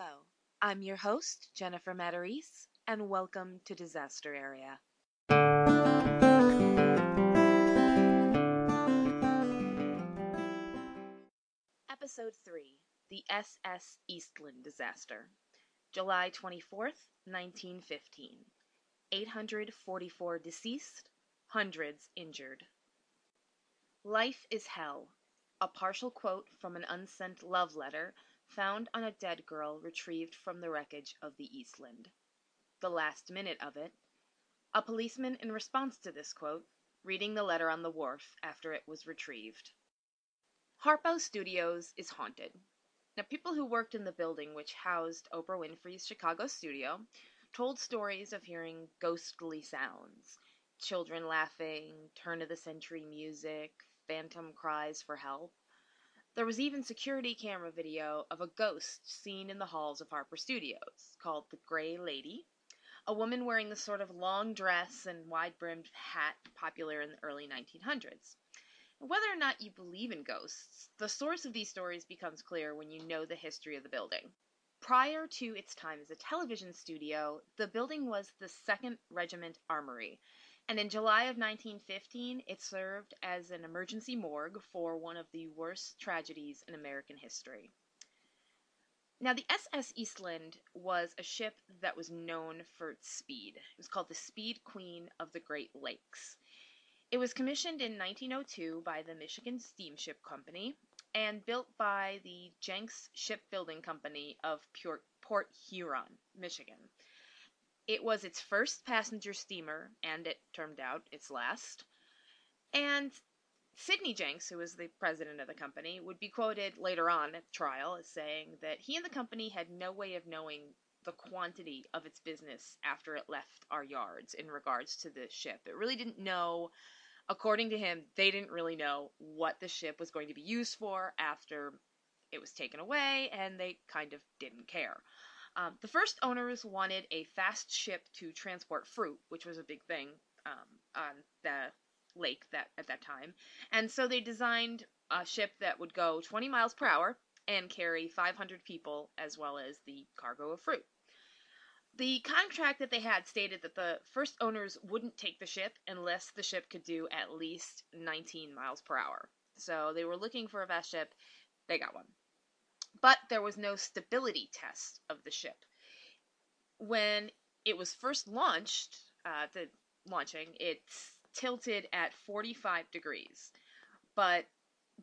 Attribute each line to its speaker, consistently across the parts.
Speaker 1: Hello, I'm your host, Jennifer Matarese, and welcome to Disaster Area. Episode 3 The SS Eastland Disaster. July 24th, 1915. 844 deceased, hundreds injured. Life is hell. A partial quote from an unsent love letter found on a dead girl retrieved from the wreckage of the Eastland. The last minute of it. A policeman in response to this quote, reading the letter on the wharf after it was retrieved. Harpo Studios is haunted. Now, people who worked in the building which housed Oprah Winfrey's Chicago studio told stories of hearing ghostly sounds children laughing, turn of the century music, phantom cries for help. There was even security camera video of a ghost seen in the halls of Harpo Studios, called the Grey Lady, a woman wearing the sort of long dress and wide brimmed hat popular in the early 1900s. Whether or not you believe in ghosts, the source of these stories becomes clear when you know the history of the building. Prior to its time as a television studio, the building was the 2nd Regiment Armory, and in July of 1915 it served as an emergency morgue for one of the worst tragedies in American history. Now, the SS Eastland was a ship that was known for its speed. It was called the Speed Queen of the Great Lakes. It was commissioned in 1902 by the Michigan Steamship Company and built by the Jenks Shipbuilding Company of Port Huron, Michigan. It was its first passenger steamer, and it turned out its last. And Sidney Jenks, who was the president of the company, would be quoted later on at trial as saying that he and the company had no way of knowing the quantity of its business after it left our yards in regards to the ship. It really didn't know, according to him, they didn't really know what the ship was going to be used for after it was taken away, and they kind of didn't care. Um, the first owners wanted a fast ship to transport fruit, which was a big thing um, on the lake that at that time, and so they designed a ship that would go 20 miles per hour and carry 500 people as well as the cargo of fruit. The contract that they had stated that the first owners wouldn't take the ship unless the ship could do at least 19 miles per hour. So they were looking for a fast ship. They got one but there was no stability test of the ship. When it was first launched, uh, the launching, it tilted at 45 degrees, but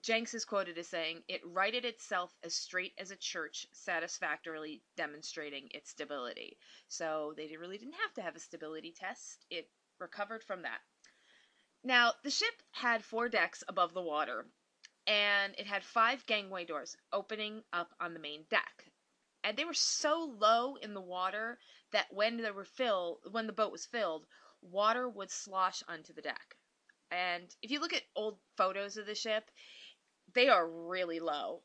Speaker 1: Jenks is quoted as saying, It righted itself as straight as a church, satisfactorily demonstrating its stability. So they really didn't have to have a stability test. It recovered from that. Now, the ship had four decks above the water, and it had five gangway doors opening up on the main deck. And they were so low in the water that when they were filled, when the boat was filled, water would slosh onto the deck. And if you look at old photos of the ship, they are really low.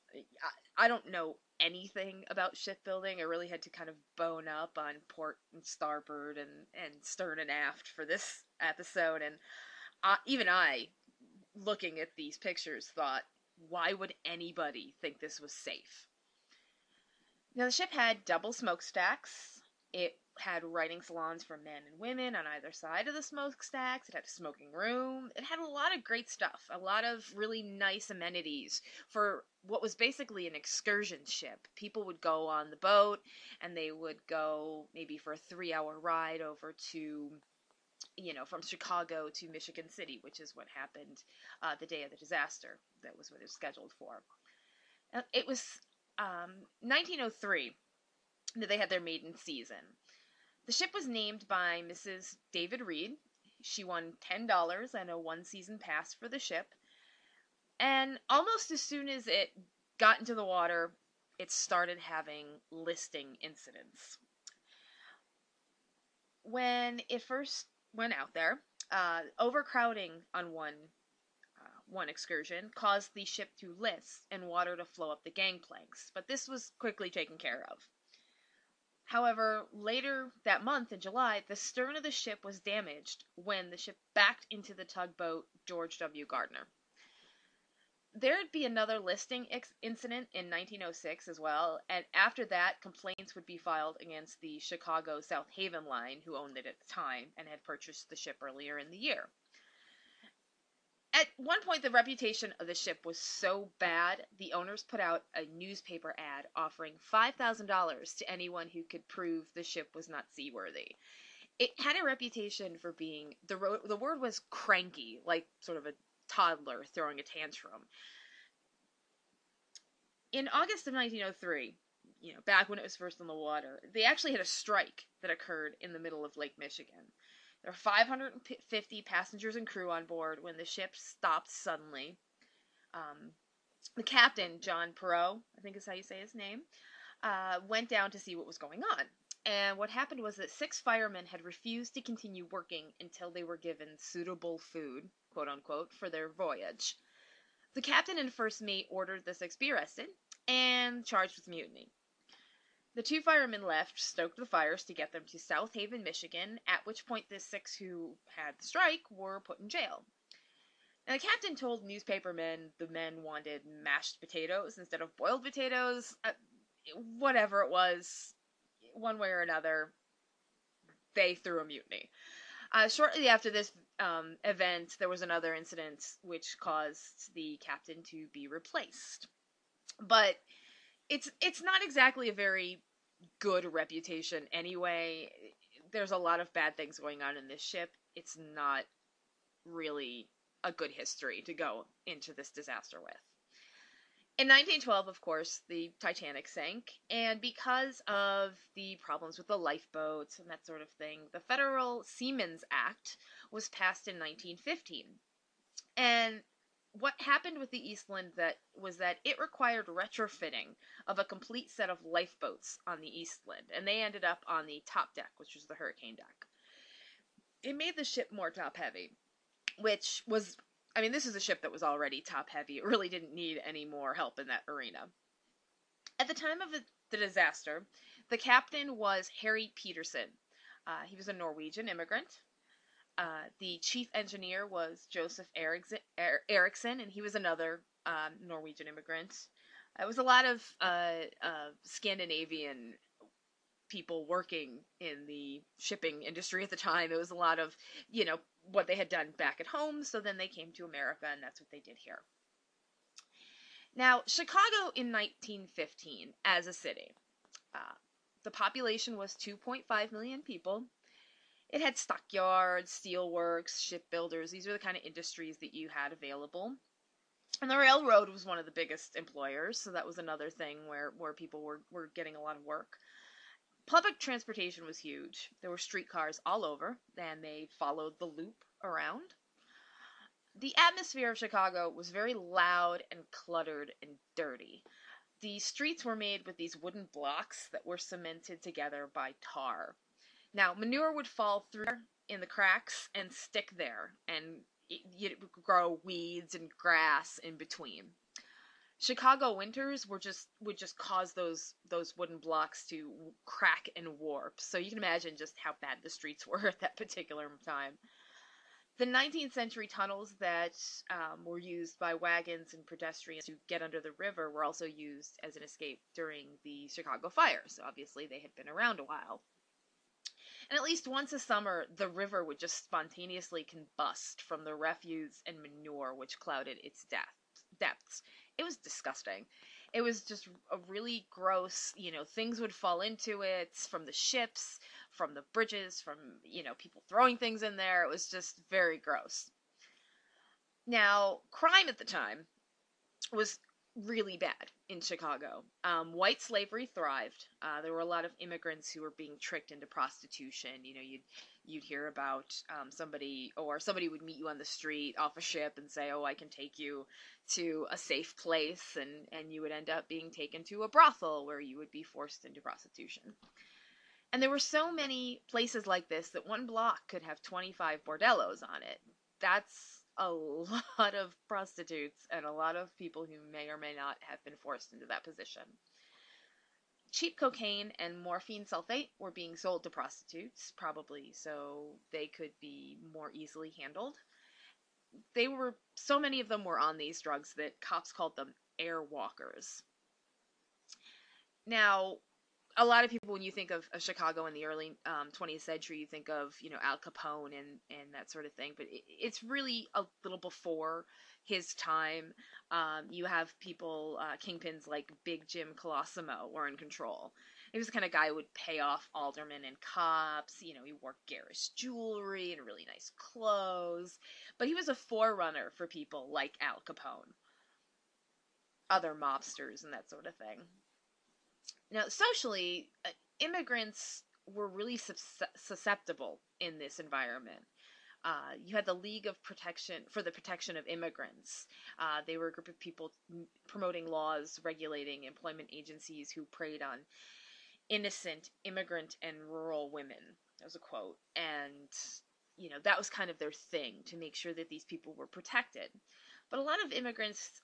Speaker 1: I, don't know anything about shipbuilding. I really had to kind of bone up on port and starboard and, and stern and aft for this episode. And uh, even I looking at these pictures, thought, why would anybody think this was safe? Now, the ship had double smokestacks. It had writing salons for men and women on either side of the smokestacks. It had a smoking room. It had a lot of great stuff, a lot of really nice amenities for what was basically an excursion ship. People would go on the boat and they would go maybe for a three hour ride over to you know, from Chicago to Michigan City, which is what happened uh, the day of the disaster. That was what it was scheduled for. Uh, it was um, 1903 that they had their maiden season. The ship was named by Mrs. David Reed. She won $10 and a one season pass for the ship. And almost as soon as it got into the water, it started having listing incidents. When it first went out there. Uh, overcrowding on one uh, one excursion caused the ship to list and water to flow up the gangplanks, but this was quickly taken care of. However, later that month in July, the stern of the ship was damaged when the ship backed into the tugboat George W. Gardner. There'd be another listing ex- incident in 1906 as well, and after that, complaints would be filed against the Chicago South Haven Line, who owned it at the time and had purchased the ship earlier in the year. At one point, the reputation of the ship was so bad, the owners put out a newspaper ad offering $5,000 to anyone who could prove the ship was not seaworthy. It had a reputation for being the ro- the word was cranky, like sort of a toddler throwing a tantrum. In August of 1903, you know, back when it was first on the water, they actually had a strike that occurred in the middle of Lake Michigan. There were 550 passengers and crew on board when the ship stopped suddenly. Um, the captain, John Perot, I think is how you say his name, uh, went down to see what was going on. And what happened was that six firemen had refused to continue working until they were given suitable food, quote unquote, for their voyage. The captain and first mate ordered the six be arrested and charged with mutiny. The two firemen left, stoked the fires to get them to South Haven, Michigan, at which point the six who had the strike were put in jail. And the captain told newspapermen the men wanted mashed potatoes instead of boiled potatoes. Uh, whatever it was, one way or another, they threw a mutiny. Uh, shortly after this um, event, there was another incident which caused the captain to be replaced. But it's it's not exactly a very good reputation anyway. There's a lot of bad things going on in this ship. It's not really a good history to go into this disaster with. In 1912, of course, the Titanic sank, and because of the problems with the lifeboats and that sort of thing, the Federal Seamen's Act was passed in 1915. And what happened with the Eastland that was that it required retrofitting of a complete set of lifeboats on the Eastland, and they ended up on the top deck, which was the hurricane deck. It made the ship more top heavy, which was I mean, this is a ship that was already top heavy. It really didn't need any more help in that arena. At the time of the disaster, the captain was Harry Peterson. Uh, he was a Norwegian immigrant. Uh, the chief engineer was Joseph Eriksson, and he was another um, Norwegian immigrant. It was a lot of uh, uh, Scandinavian people working in the shipping industry at the time. It was a lot of, you know, what they had done back at home, so then they came to America, and that's what they did here. Now, Chicago in 1915 as a city, uh, the population was 2.5 million people. It had stockyards, steelworks, shipbuilders. These are the kind of industries that you had available. And the railroad was one of the biggest employers, so that was another thing where, where people were, were getting a lot of work. Public transportation was huge. There were streetcars all over, and they followed the loop around. The atmosphere of Chicago was very loud and cluttered and dirty. The streets were made with these wooden blocks that were cemented together by tar. Now, manure would fall through in the cracks and stick there, and it, would grow weeds and grass in between. Chicago winters were just would just cause those those wooden blocks to crack and warp. So you can imagine just how bad the streets were at that particular time. The 19th century tunnels that um, were used by wagons and pedestrians to get under the river were also used as an escape during the Chicago fires. So obviously, they had been around a while. And at least once a summer, the river would just spontaneously combust from the refuse and manure which clouded its depths. depths. It was disgusting. It was just a really gross, you know, things would fall into it from the ships, from the bridges, from, you know, people throwing things in there. It was just very gross. Now, crime at the time was really bad in Chicago. Um, white slavery thrived. Uh, there were a lot of immigrants who were being tricked into prostitution. You know, you'd you'd hear about um, somebody or somebody would meet you on the street off a ship and say, "Oh, I can take you to a safe place," and and you would end up being taken to a brothel where you would be forced into prostitution. And there were so many places like this that one block could have 25 bordellos on it. That's a lot of prostitutes and a lot of people who may or may not have been forced into that position. Cheap cocaine and morphine sulfate were being sold to prostitutes, probably so they could be more easily handled. they were so many of them were on these drugs that cops called them air walkers. Now, a lot of people, when you think of, Chicago in the early um, 20th century, you think of you know Al Capone and and that sort of thing. But it, it's really a little before his time. Um, you have people, uh, kingpins like Big Jim Colosimo were in control. He was the kind of guy who would pay off aldermen and cops. You know, he wore garish jewelry and really nice clothes. But he was a forerunner for people like Al Capone, other mobsters, and that sort of thing. Now, socially, uh, immigrants were really susceptible in this environment. Uh, you had the League of Protection for the Protection of Immigrants. Uh, they were a group of people promoting laws regulating employment agencies who preyed on innocent immigrant and rural women. That was a quote. And, you know, that was kind of their thing to make sure that these people were protected. But a lot of immigrants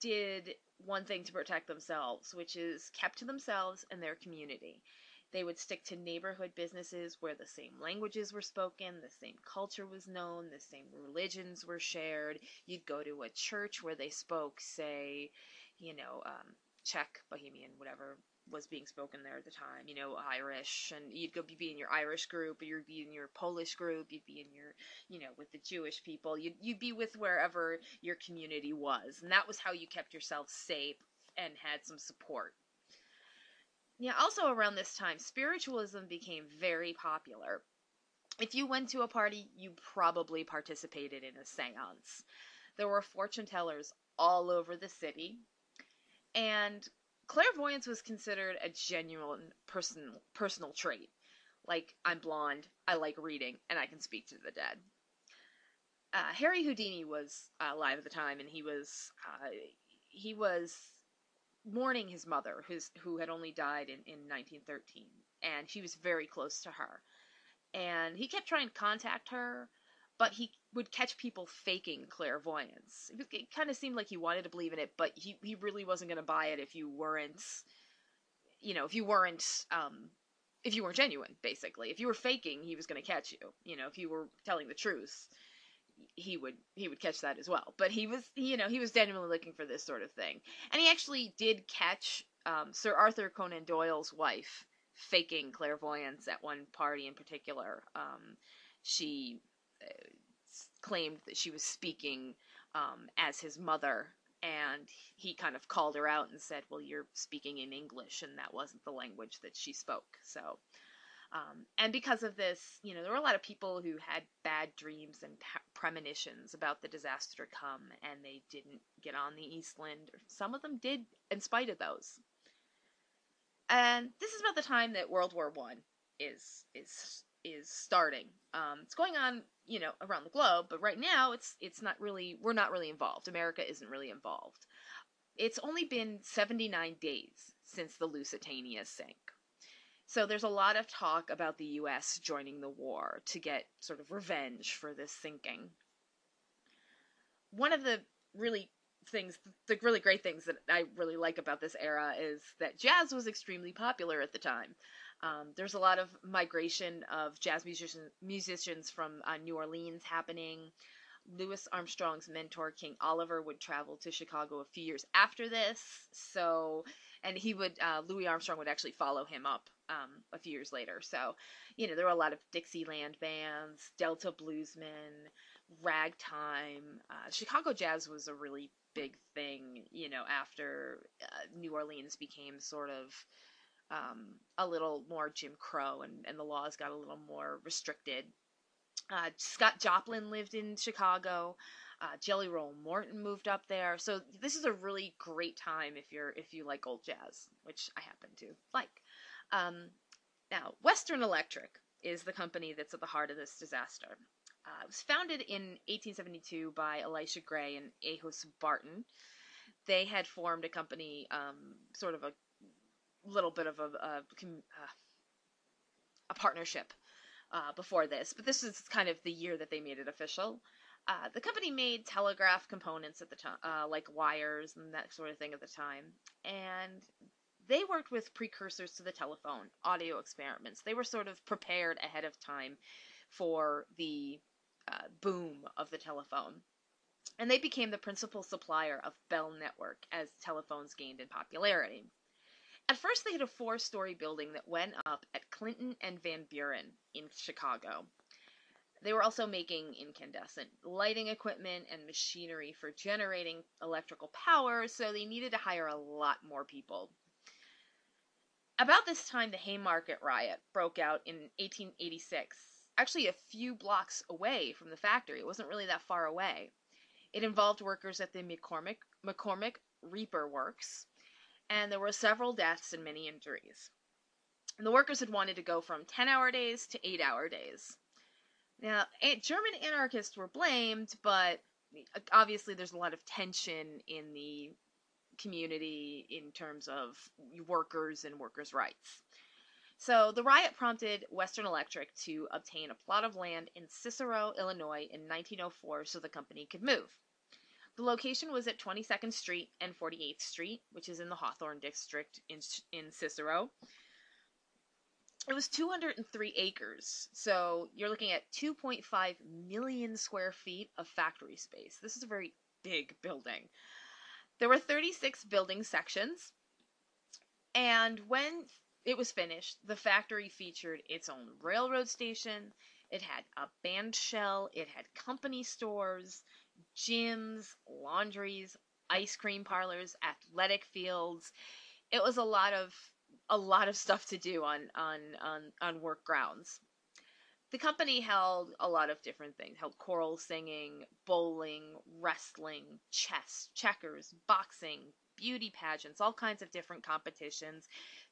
Speaker 1: did one thing to protect themselves, which is kept to themselves and their community. They would stick to neighborhood businesses where the same languages were spoken, the same culture was known, the same religions were shared. You'd go to a church where they spoke, say, you know, um, Czech, Bohemian, whatever was being spoken there at the time, you know, Irish, and you'd go be in your Irish group, you'd be in your Polish group, you'd be in your, you know, with the Jewish people, you'd, you'd be with wherever your community was. And that was how you kept yourself safe and had some support. Yeah, also around this time, spiritualism became very popular. If you went to a party, you probably participated in a seance. There were fortune tellers all over the city, and clairvoyance was considered a genuine personal personal trait. Like I'm blonde, I like reading, and I can speak to the dead. Uh, Harry Houdini was uh, alive at the time, and he was uh, he was mourning his mother, who had only died in, in 1913, and she was very close to her. And he kept trying to contact her, but he would catch people faking clairvoyance. It, kind of seemed like he wanted to believe in it, but he, he really wasn't going to buy it if you weren't, you know, if you weren't, um, if you weren't genuine, basically. If you were faking, he was going to catch you. You know, if you were telling the truth, he would he would catch that as well. But he was you know he was genuinely looking for this sort of thing, and he actually did catch um, Sir Arthur Conan Doyle's wife faking clairvoyance at one party in particular. Um, she claimed that she was speaking um, as his mother, and he kind of called her out and said, "Well, you're speaking in English, and that wasn't the language that she spoke." So um, and because of this, you know, there were a lot of people who had bad dreams and premonitions about the disaster to come, and they didn't get on the Eastland. Some of them did, in spite of those. And this is about the time that World War One is is is starting. Um, it's going on, you know, around the globe, but right now it's it's not really we're not really involved. America isn't really involved. It's only been 79 days since the Lusitania sank. So there's a lot of talk about the US joining the war to get sort of revenge for this sinking. One of the really things, the really great things that I really like about this era is that jazz was extremely popular at the time. Um, there's a lot of migration of jazz musician, musicians from uh, New Orleans happening. Louis Armstrong's mentor, King Oliver, would travel to Chicago a few years after this. So, and he would, uh, Louis Armstrong would actually follow him up um, a few years later. So, you know, there were a lot of Dixieland bands, Delta Bluesmen, Ragtime. Uh, Chicago jazz was a really big thing, you know, after uh, New Orleans became sort of um, a little more Jim Crow and, and the laws got a little more restricted. Uh, Scott Joplin lived in Chicago. Uh, Jelly Roll Morton moved up there, so this is a really great time if you're if you like old jazz, which I happen to like. Um, now, Western Electric is the company that's at the heart of this disaster. Uh, it was founded in 1872 by Elisha Gray and Enos Barton. They had formed a company, um, sort of a little bit of a, a, a partnership uh, before this, but this is kind of the year that they made it official. Uh, the company made telegraph components at the time, uh, like wires and that sort of thing at the time, and they worked with precursors to the telephone, audio experiments. They were sort of prepared ahead of time for the uh, boom of the telephone. and they became the principal supplier of Bell Network as telephones gained in popularity. At first, they had a four story building that went up at Clinton and Van Buren in Chicago. They were also making incandescent lighting equipment and machinery for generating electrical power, so they needed to hire a lot more people. About this time, the Haymarket riot broke out in 1886, actually a few blocks away from the factory. It wasn't really that far away. It involved workers at the McCormick, McCormick Reaper Works, and there were several deaths and many injuries. And the workers had wanted to go from 10 hour days to 8 hour days. Now, German anarchists were blamed, but uh, obviously there's a lot of tension in the community in terms of workers and workers' rights. So the riot prompted Western Electric to obtain a plot of land in Cicero, Illinois in 1904 so the company could move. The location was at 22nd Street and 48th Street, which is in the Hawthorne district in, in Cicero. It was 203 acres, so you're looking at 2.5 million square feet of factory space. This is a very big building. There were 36 building sections, and when it was finished, the factory featured its own railroad station, it had a band shell, it had company stores, gyms, laundries, ice cream parlors, athletic fields. It was a lot of a lot of stuff to do on on on, on work grounds. The company held a lot of different things. Held choral singing, bowling, wrestling, chess, checkers, boxing, beauty pageants, all kinds of different competitions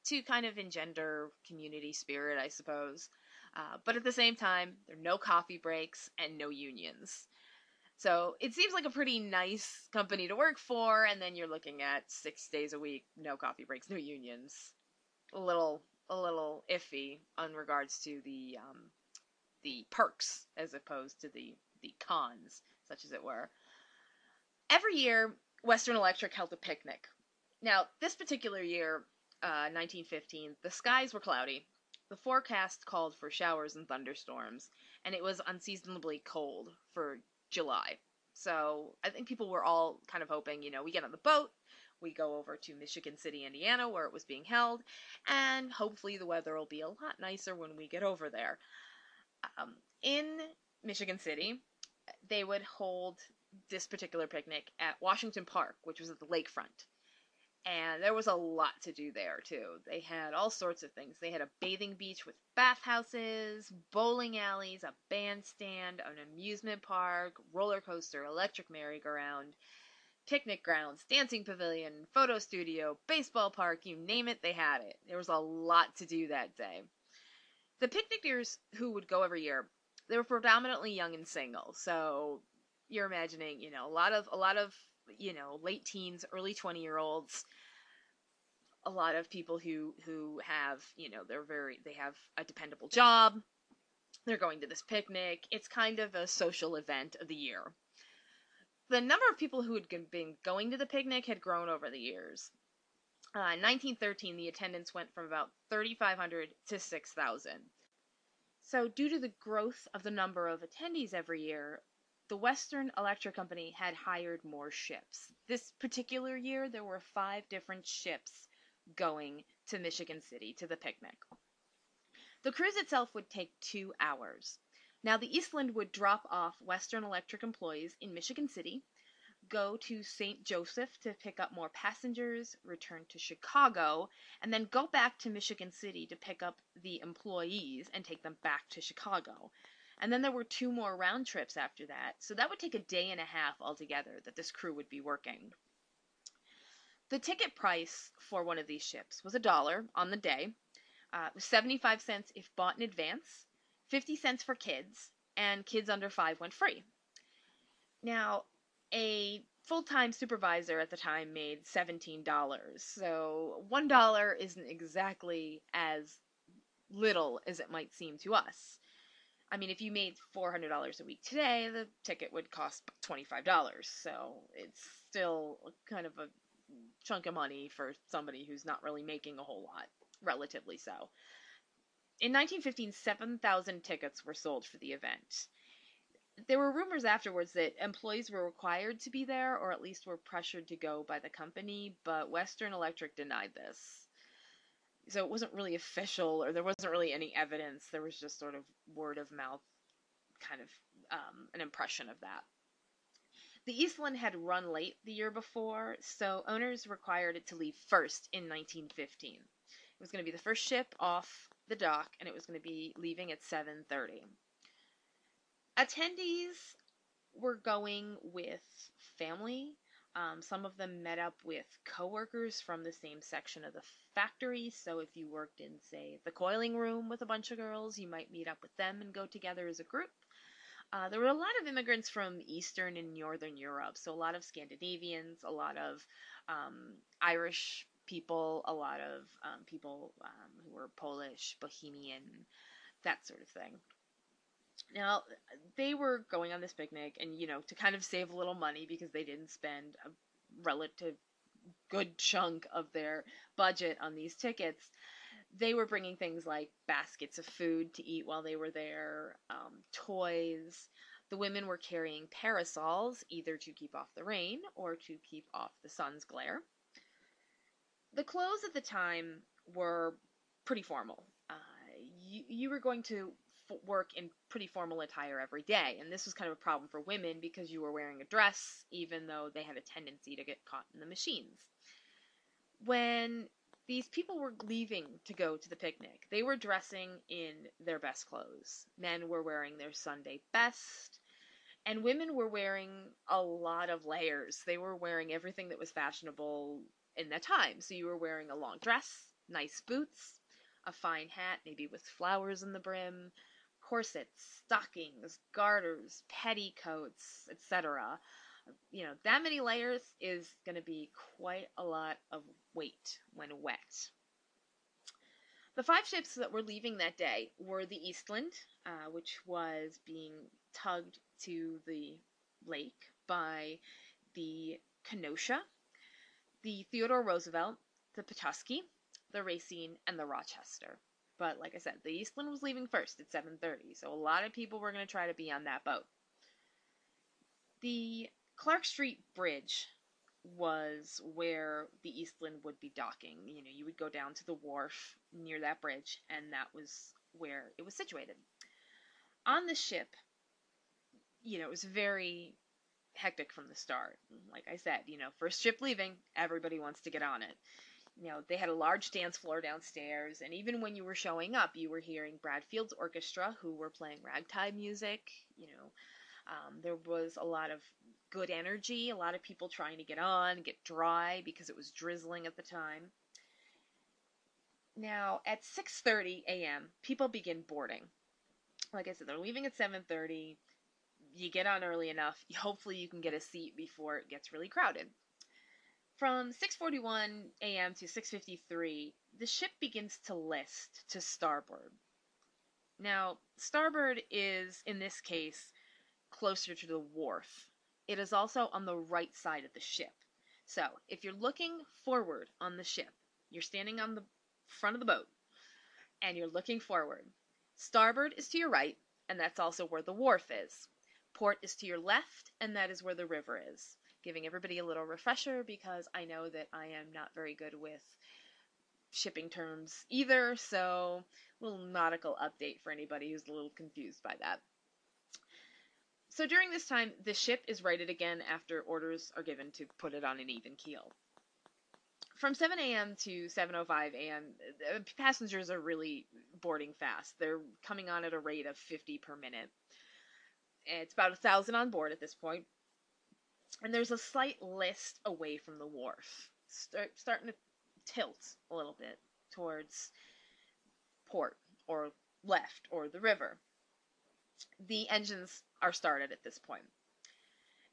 Speaker 1: to kind of engender community spirit, I suppose. Uh, but at the same time, there are no coffee breaks and no unions. So it seems like a pretty nice company to work for, and then you're looking at six days a week, no coffee breaks, no unions. A little, a little iffy on regards to the um, the perks as opposed to the the cons, such as it were. Every year, Western Electric held a picnic. Now, this particular year, uh, 1915, the skies were cloudy. The forecast called for showers and thunderstorms, and it was unseasonably cold for July. So I think people were all kind of hoping, you know, we get on the boat, we go over to Michigan City, Indiana, where it was being held, and hopefully the weather will be a lot nicer when we get over there. Um, in Michigan City, they would hold this particular picnic at Washington Park, which was at the lakefront and there was a lot to do there too. They had all sorts of things. They had a bathing beach with bathhouses, bowling alleys, a bandstand, an amusement park, roller coaster, electric merry-go-round, picnic grounds, dancing pavilion, photo studio, baseball park, you name it, they had it. There was a lot to do that day. The picnickers who would go every year, they were predominantly young and single. So you're imagining, you know, a lot of a lot of you know late teens early 20 year olds a lot of people who who have you know they're very they have a dependable job they're going to this picnic it's kind of a social event of the year. The number of people who had been going to the picnic had grown over the years. Uh, in 1913 the attendance went from about 3500 to 6000 so due to the growth of the number of attendees every year the Western Electric Company had hired more ships. This particular year, there were five different ships going to Michigan City to the picnic. The cruise itself would take two hours. Now, the Eastland would drop off Western Electric employees in Michigan City, go to St. Joseph to pick up more passengers, return to Chicago, and then go back to Michigan City to pick up the employees and take them back to Chicago. And then there were two more round trips after that. So that would take a day and a half altogether that this crew would be working. The ticket price for one of these ships was a dollar on the day, uh, 75 cents if bought in advance, 50 cents for kids, and kids under five went free. Now, a full time supervisor at the time made $17. So $1 isn't exactly as little as it might seem to us. I mean, if you made $400 a week today, the ticket would cost $25. So it's still kind of a chunk of money for somebody who's not really making a whole lot, relatively so. In 1915, 7,000 tickets were sold for the event. there were rumors afterwards that employees were required to be there or at least were pressured to go by the company, but Western Electric denied this. So it wasn't really official or there wasn't really any evidence. There was just sort of word of mouth kind of um, an impression of that. The Eastland had run late the year before, so owners required it to leave first in 1915. It was going to be the first ship off the dock and it was going to be leaving at 7:30. Attendees were going with family. Um, some of them met up with coworkers from the same section of the factory. So if you worked in, say, the coiling room with a bunch of girls, you might meet up with them and go together as a group. Uh, there were a lot of immigrants from Eastern and Northern Europe, so a lot of Scandinavians, a lot of um, Irish people, a lot of um, people um, who were Polish, Bohemian, that sort of thing. Now, they were going on this picnic, and you know, to kind of save a little money because they didn't spend a relative good chunk of their budget on these tickets, they were bringing things like baskets of food to eat while they were there, um, toys. The women were carrying parasols, either to keep off the rain or to keep off the sun's glare. The clothes at the time were pretty formal. Uh, you, you were going to work in pretty formal attire every day, and this was kind of a problem for women because you were wearing a dress, even though they had a tendency to get caught in the machines. When these people were leaving to go to the picnic. They were dressing in their best clothes. Men were wearing their Sunday best, and women were wearing a lot of layers. They were wearing everything that was fashionable in that time. So you were wearing a long dress, nice boots, a fine hat, maybe with flowers in the brim, corsets, stockings, garters, petticoats, etc you know, that many layers is going to be quite a lot of weight when wet. The five ships that were leaving that day were the Eastland, uh, which was being tugged to the lake by the Kenosha, the Theodore Roosevelt, the Petoskey, the Racine, and the Rochester. But like I said, the Eastland was leaving first at 7:30, so a lot of people were going to try to be on that boat. The Clark Street Bridge was where the Eastland would be docking. You know, you would go down to the wharf near that bridge, and that was where it was situated. On the ship, you know, it was very hectic from the start. Like I said, you know, first ship leaving, everybody wants to get on it. You know, they had a large dance floor downstairs, and even when you were showing up, you were hearing Bradfield's orchestra, who were playing ragtime music. You know, um, there was a lot of good energy, a lot of people trying to get on, get dry because it was drizzling at the time. Now, at 6:30 a.m., people begin boarding. Like I said, they're leaving at 7:30. You get on early enough, hopefully you can get a seat before it gets really crowded. From 6:41 a.m. to 6:53, the ship begins to list to starboard. Now, starboard is in this case closer to the wharf it is also on the right side of the ship. So, if you're looking forward on the ship, you're standing on the front of the boat, and you're looking forward. Starboard is to your right, and that's also where the wharf is. Port is to your left, and that is where the river is. Giving everybody a little refresher because I know that I am not very good with shipping terms either, so a little nautical update for anybody who's a little confused by that. So during this time, the ship is righted again after orders are given to put it on an even keel. From 7 a.m. to 7:05 a.m., passengers are really boarding fast. They're coming on at a rate of 50 per minute. It's about a thousand on board at this point, and there's a slight list away from the wharf, start, starting to tilt a little bit towards port or left or the river the engines are started at this point.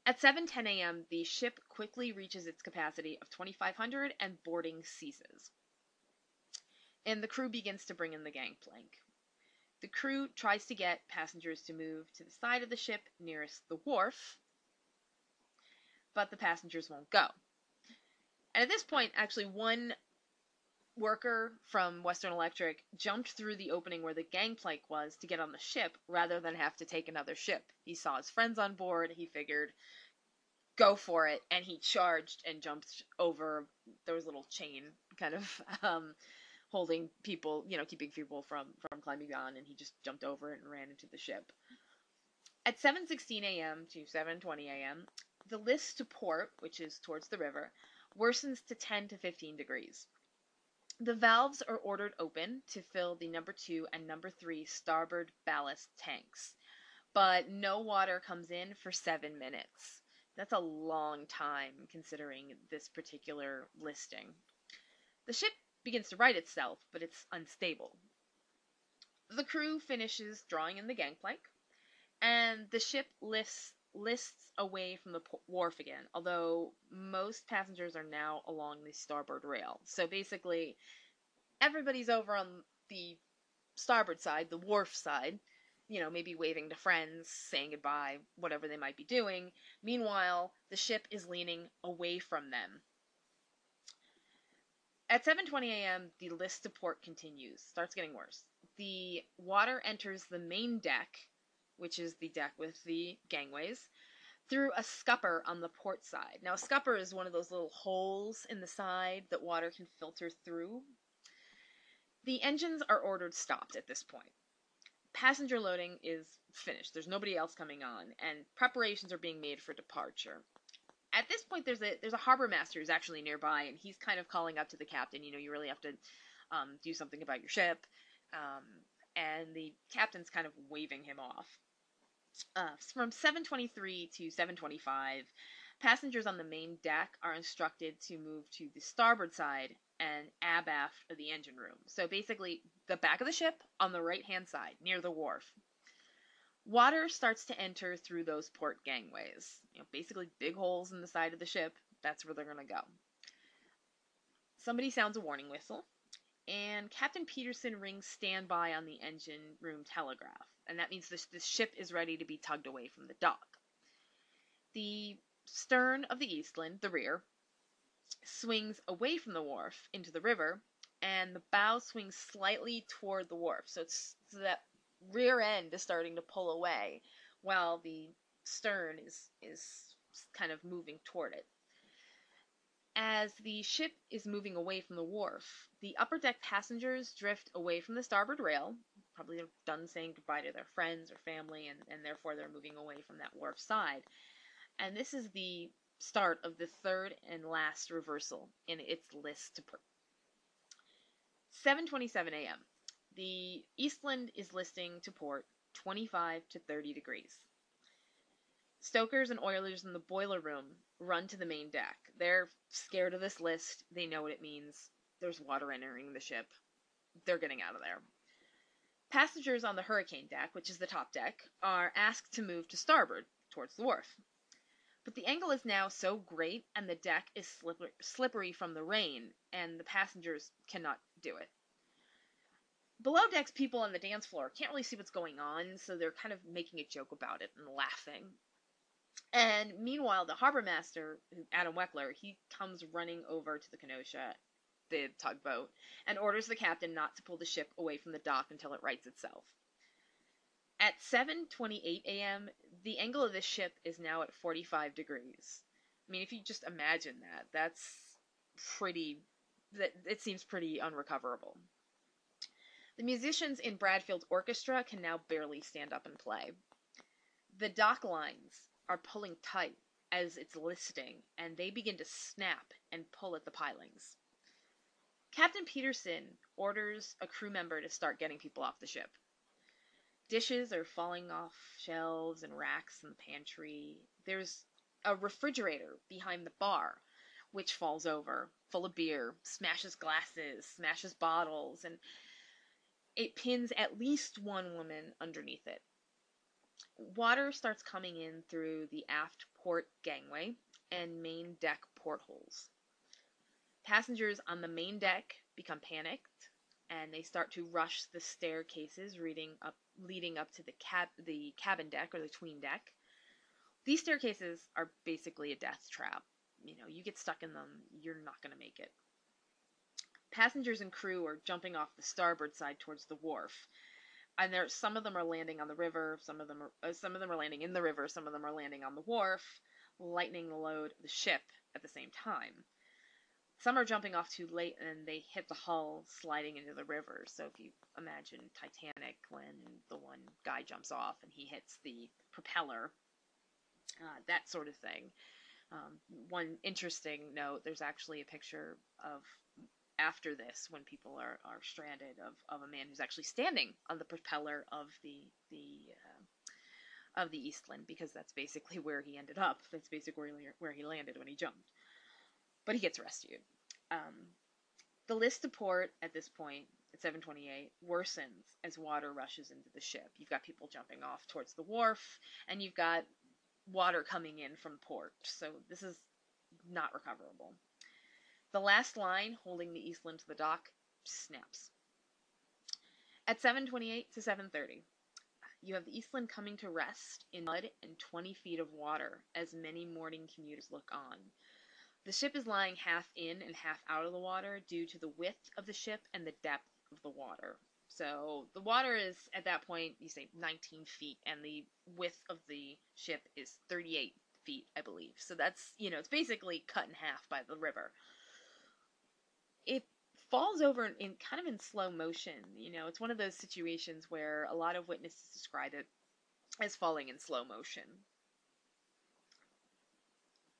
Speaker 1: At 7:10 a.m., the ship quickly reaches its capacity of 2500 and boarding ceases. And the crew begins to bring in the gangplank. The crew tries to get passengers to move to the side of the ship nearest the wharf, but the passengers won't go. And at this point, actually, one worker from Western Electric jumped through the opening where the gangplank was to get on the ship rather than have to take another ship. He saw his friends on board, he figured go for it and he charged and jumped over there was a little chain kind of um, holding people, you know, keeping people from from climbing on and he just jumped over it and ran into the ship. At 7:16 a.m. to 7:20 a.m., the list to port, which is towards the river, worsens to 10 to 15 degrees. The valves are ordered open to fill the number 2 and number 3 starboard ballast tanks, but no water comes in for 7 minutes. That's a long time considering this particular listing. The ship begins to right itself, but it's unstable. The crew finishes drawing in the gangplank, and the ship lifts lists away from the wharf again, although most passengers are now along the starboard rail. So basically, everybody's over on the starboard side, the wharf side, you know, maybe waving to friends, saying goodbye, whatever they might be doing. Meanwhile, the ship is leaning away from them. At 7:20 a.m., the list to port continues. Starts getting worse. The water enters the main deck which is the deck with the gangways, through a scupper on the port side. Now, a scupper is one of those little holes in the side that water can filter through. The engines are ordered stopped at this point. Passenger loading is finished. There's nobody else coming on, and preparations are being made for departure. At this point, there's a there's a harbor master who's actually nearby, and he's kind of calling up to the captain. You know, you really have to um, do something about your ship. Um, and the captain's kind of waving him off. Uh, from 723 to 725, passengers on the main deck are instructed to move to the starboard side and abaft of the engine room. So basically, the back of the ship on the right hand side, near the wharf. Water starts to enter through those port gangways. You know, basically big holes in the side of the ship. That's where they're going to go. Somebody sounds a warning whistle and Captain Peterson rings standby on the engine room telegraph, and that means this, this ship is ready to be tugged away from the dock. The stern of the Eastland, the rear, swings away from the wharf into the river, and the bow swings slightly toward the wharf. So it's so that rear end is starting to pull away, while the stern is is kind of moving toward it. As the ship is moving away from the wharf, the upper deck passengers drift away from the starboard rail. Probably they're done saying goodbye to their friends or family, and, and therefore they're moving away from that wharf side. And this is the start of the third and last reversal in its list to port. 7:27 a.m. The Eastland is listing to port 25 to 30 degrees. Stokers and oilers in the boiler room run to the main deck. They're scared of this list. They know what it means. There's water entering the ship. They're getting out of there. Passengers on the hurricane deck, which is the top deck, are asked to move to starboard towards the wharf. But the angle is now so great and the deck is slippery, slippery from the rain, and the passengers cannot do it. Below decks, people on the dance floor can't really see what's going on, so they're kind of making a joke about it and laughing. And meanwhile, the harbor master, Adam Weckler, he comes running over to the Kenosha, the tugboat, and orders the captain not to pull the ship away from the dock until it rights itself. At 7:28 a.m., the angle of this ship is now at 45 degrees. I mean, if you just imagine that, that's pretty that it seems pretty unrecoverable. The musicians in Bradfield's orchestra can now barely stand up and play. The dock lines are pulling tight as it's listing, and they begin to snap and pull at the pilings. Captain Peterson orders a crew member to start getting people off the ship. Dishes are falling off shelves and racks in the pantry. There's a refrigerator behind the bar, which falls over, full of beer, smashes glasses, smashes bottles, and it pins at least one woman underneath it water starts coming in through the aft port gangway and main deck portholes. Passengers on the main deck become panicked and they start to rush the staircases leading up leading up to the cab the cabin deck or the tween deck. These staircases are basically a death trap. You know, you get stuck in them, you're not going to make it. passengers and crew are jumping off the starboard side towards the wharf. And there, some of them are landing on the river. Some of them are, uh, some of them are landing in the river. Some of them are landing on the wharf, lightening the load of the ship at the same time. Some are jumping off too late and they hit the hull sliding into the river. So if you imagine Titanic when the one guy jumps off and he hits the propeller, uh, that sort of thing. Um, one interesting note there's actually a picture of after this when people are, are stranded of, of a man who's actually standing on the propeller of the the uh, of the Eastland because that's basically where he ended up. That's basically where, where he landed when he jumped. But he gets rescued. Um, the list to port at this point at 728 worsens as water rushes into the ship. You've got people jumping off towards the wharf, and you've got water coming in from port. So this is not recoverable. The last line holding the Eastland to the dock snaps. At 7:28 to 7:30, you have the Eastland coming to rest in mud and 20 feet of water as many morning commuters look on. The ship is lying half in and half out of the water due to the width of the ship and the depth of the water. So the water is at that point, you say 19 feet, and the width of the ship is 38 feet, I believe. So that's, you know, it's basically cut in half by the river it falls over in kind of in slow motion. You know, it's one of those situations where a lot of witnesses describe it as falling in slow motion.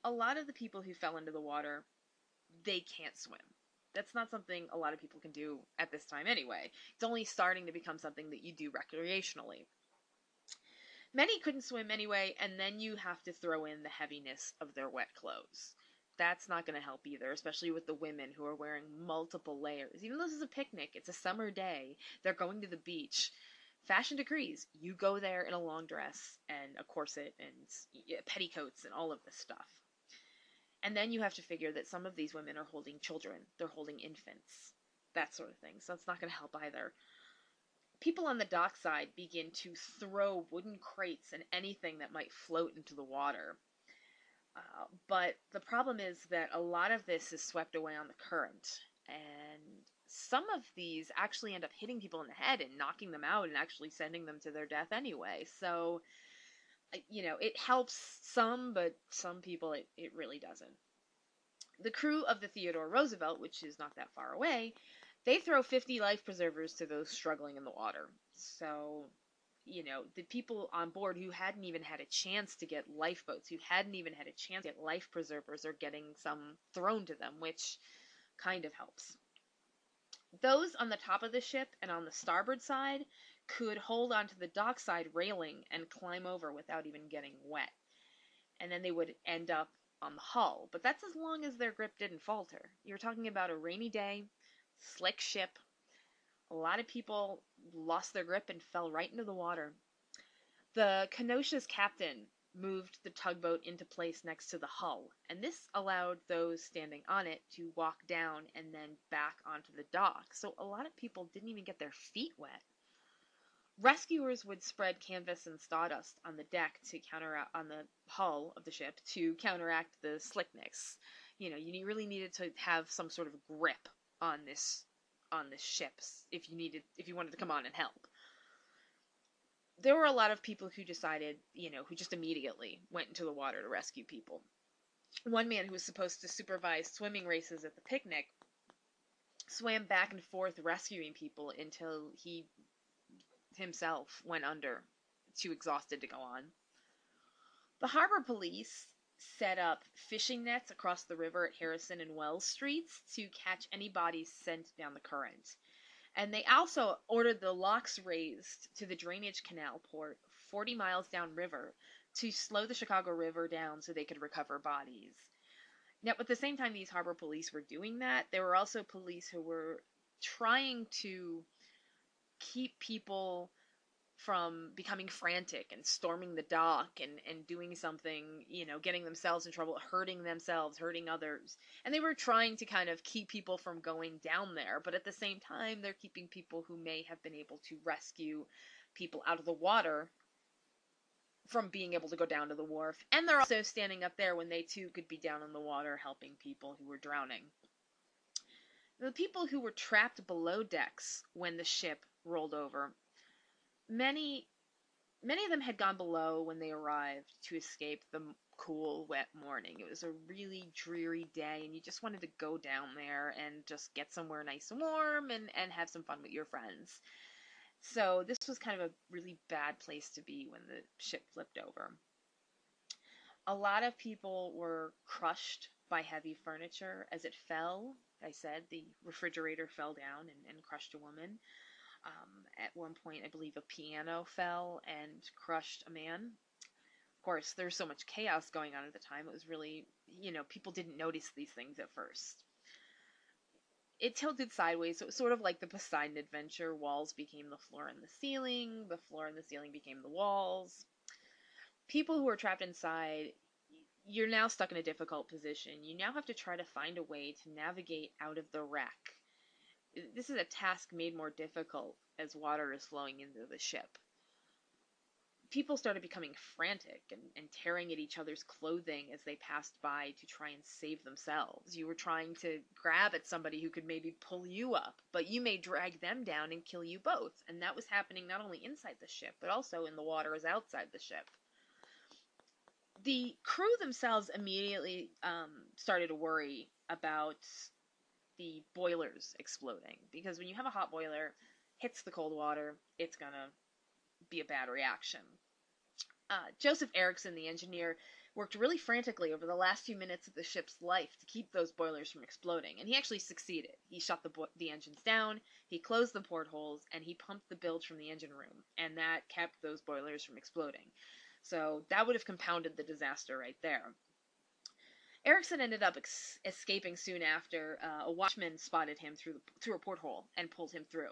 Speaker 1: A lot of the people who fell into the water, they can't swim. That's not something a lot of people can do at this time anyway. It's only starting to become something that you do recreationally. Many couldn't swim anyway, and then you have to throw in the heaviness of their wet clothes that's not going to help either, especially with the women who are wearing multiple layers. Even though this is a picnic, it's a summer day, they're going to the beach. Fashion decrees. You go there in a long dress and a corset and petticoats and all of this stuff. And then you have to figure that some of these women are holding children, they're holding infants, that sort of thing. So it's not going to help either. People on the dockside begin to throw wooden crates and anything that might float into the water uh, but the problem is that a lot of this is swept away on the current. And some of these actually end up hitting people in the head and knocking them out and actually sending them to their death anyway. So, Uh, you know, it helps some, but some people it, it really doesn't. The crew of the Theodore Roosevelt, which is not that far away, they throw 50 life preservers to those struggling in the water. So you know, the people on board who hadn't even had a chance to get lifeboats, who hadn't even had a chance to get life preservers, are getting some thrown to them, which kind of helps. Those on the top of the ship and on the starboard side could hold onto the dockside railing and climb over without even getting wet. And then they would end up on the hull. But that's as long as their grip didn't falter. You're talking about a rainy day, slick ship, a lot of people lost their grip and fell right into the water. The Kenosha's captain moved the tugboat into place next to the hull, and this allowed those standing on it to walk down and then back onto the dock. So a lot of people didn't even get their feet wet. Rescuers would spread canvas and sawdust on the deck to counteract on the hull of the ship to counteract the slickness. You know, you really needed to have some sort of grip on this on the ships if you needed if you wanted to come on and help. There were a lot of people who decided, you know, who just immediately went into the water to rescue people. One man who was supposed to supervise swimming races at the picnic swam back and forth rescuing people until he himself went under, too exhausted to go on. The harbor police set up fishing nets across the river at Harrison and Wells Streets to catch any bodies sent down the current. And they also ordered the locks raised to the drainage canal port 40 miles downriver to slow the Chicago River down so they could recover bodies. Now, at the same time these harbor police were doing that, there were also police who were trying to keep people from becoming frantic and storming the dock and, and doing something, you know, getting themselves in trouble, hurting themselves, hurting others. And they were trying to kind of keep people from going down there, but at the same time, they're keeping people who may have been able to rescue people out of the water from being able to go down to the wharf. And they're also standing up there when they too could be down in the water helping people who were drowning. The people who were trapped below decks when the ship rolled over, many many of them had gone below when they arrived to escape the cool, wet morning. It was a really dreary day, and you just wanted to go down there and just get somewhere nice and warm and, and have some fun with your friends. So, this was kind of a really bad place to be when the ship flipped over. A lot of people were crushed by heavy furniture as it fell. I said the refrigerator fell down and, and crushed a woman. Um, at one point, I believe a piano fell and crushed a man Of course, there's so much chaos going on at the time. It was really, you know, people didn't notice these things at first. It tilted sideways, so it was sort of like the Poseidon adventure. Walls became the floor and the ceiling, the floor and the ceiling became the walls. People who are trapped inside, you're now stuck in a difficult position. You now have to try to find a way to navigate out of the wreck. This is a task made more difficult as water is flowing into the ship people started becoming frantic and, and tearing at each other's clothing as they passed by to try and save themselves. You were trying to grab at somebody who could maybe pull you up, but you may drag them down and kill you both. And that was happening not only inside the ship, but also in the waters outside the ship. The crew themselves immediately um, started to worry about the boilers exploding because when you have a hot boiler hits the cold water, it's gonna be a bad reaction. Uh, Joseph Erickson, the engineer, worked really frantically over the last few minutes of the ship's life to keep those boilers from exploding, and he actually succeeded. He shut the, bo- the engines down, he closed the portholes, and he pumped the bilge from the engine room, and that kept those boilers from exploding. So that would have compounded the disaster right there. Erickson ended up ex- escaping soon after. Uh, a watchman spotted him through the, through a porthole and pulled him through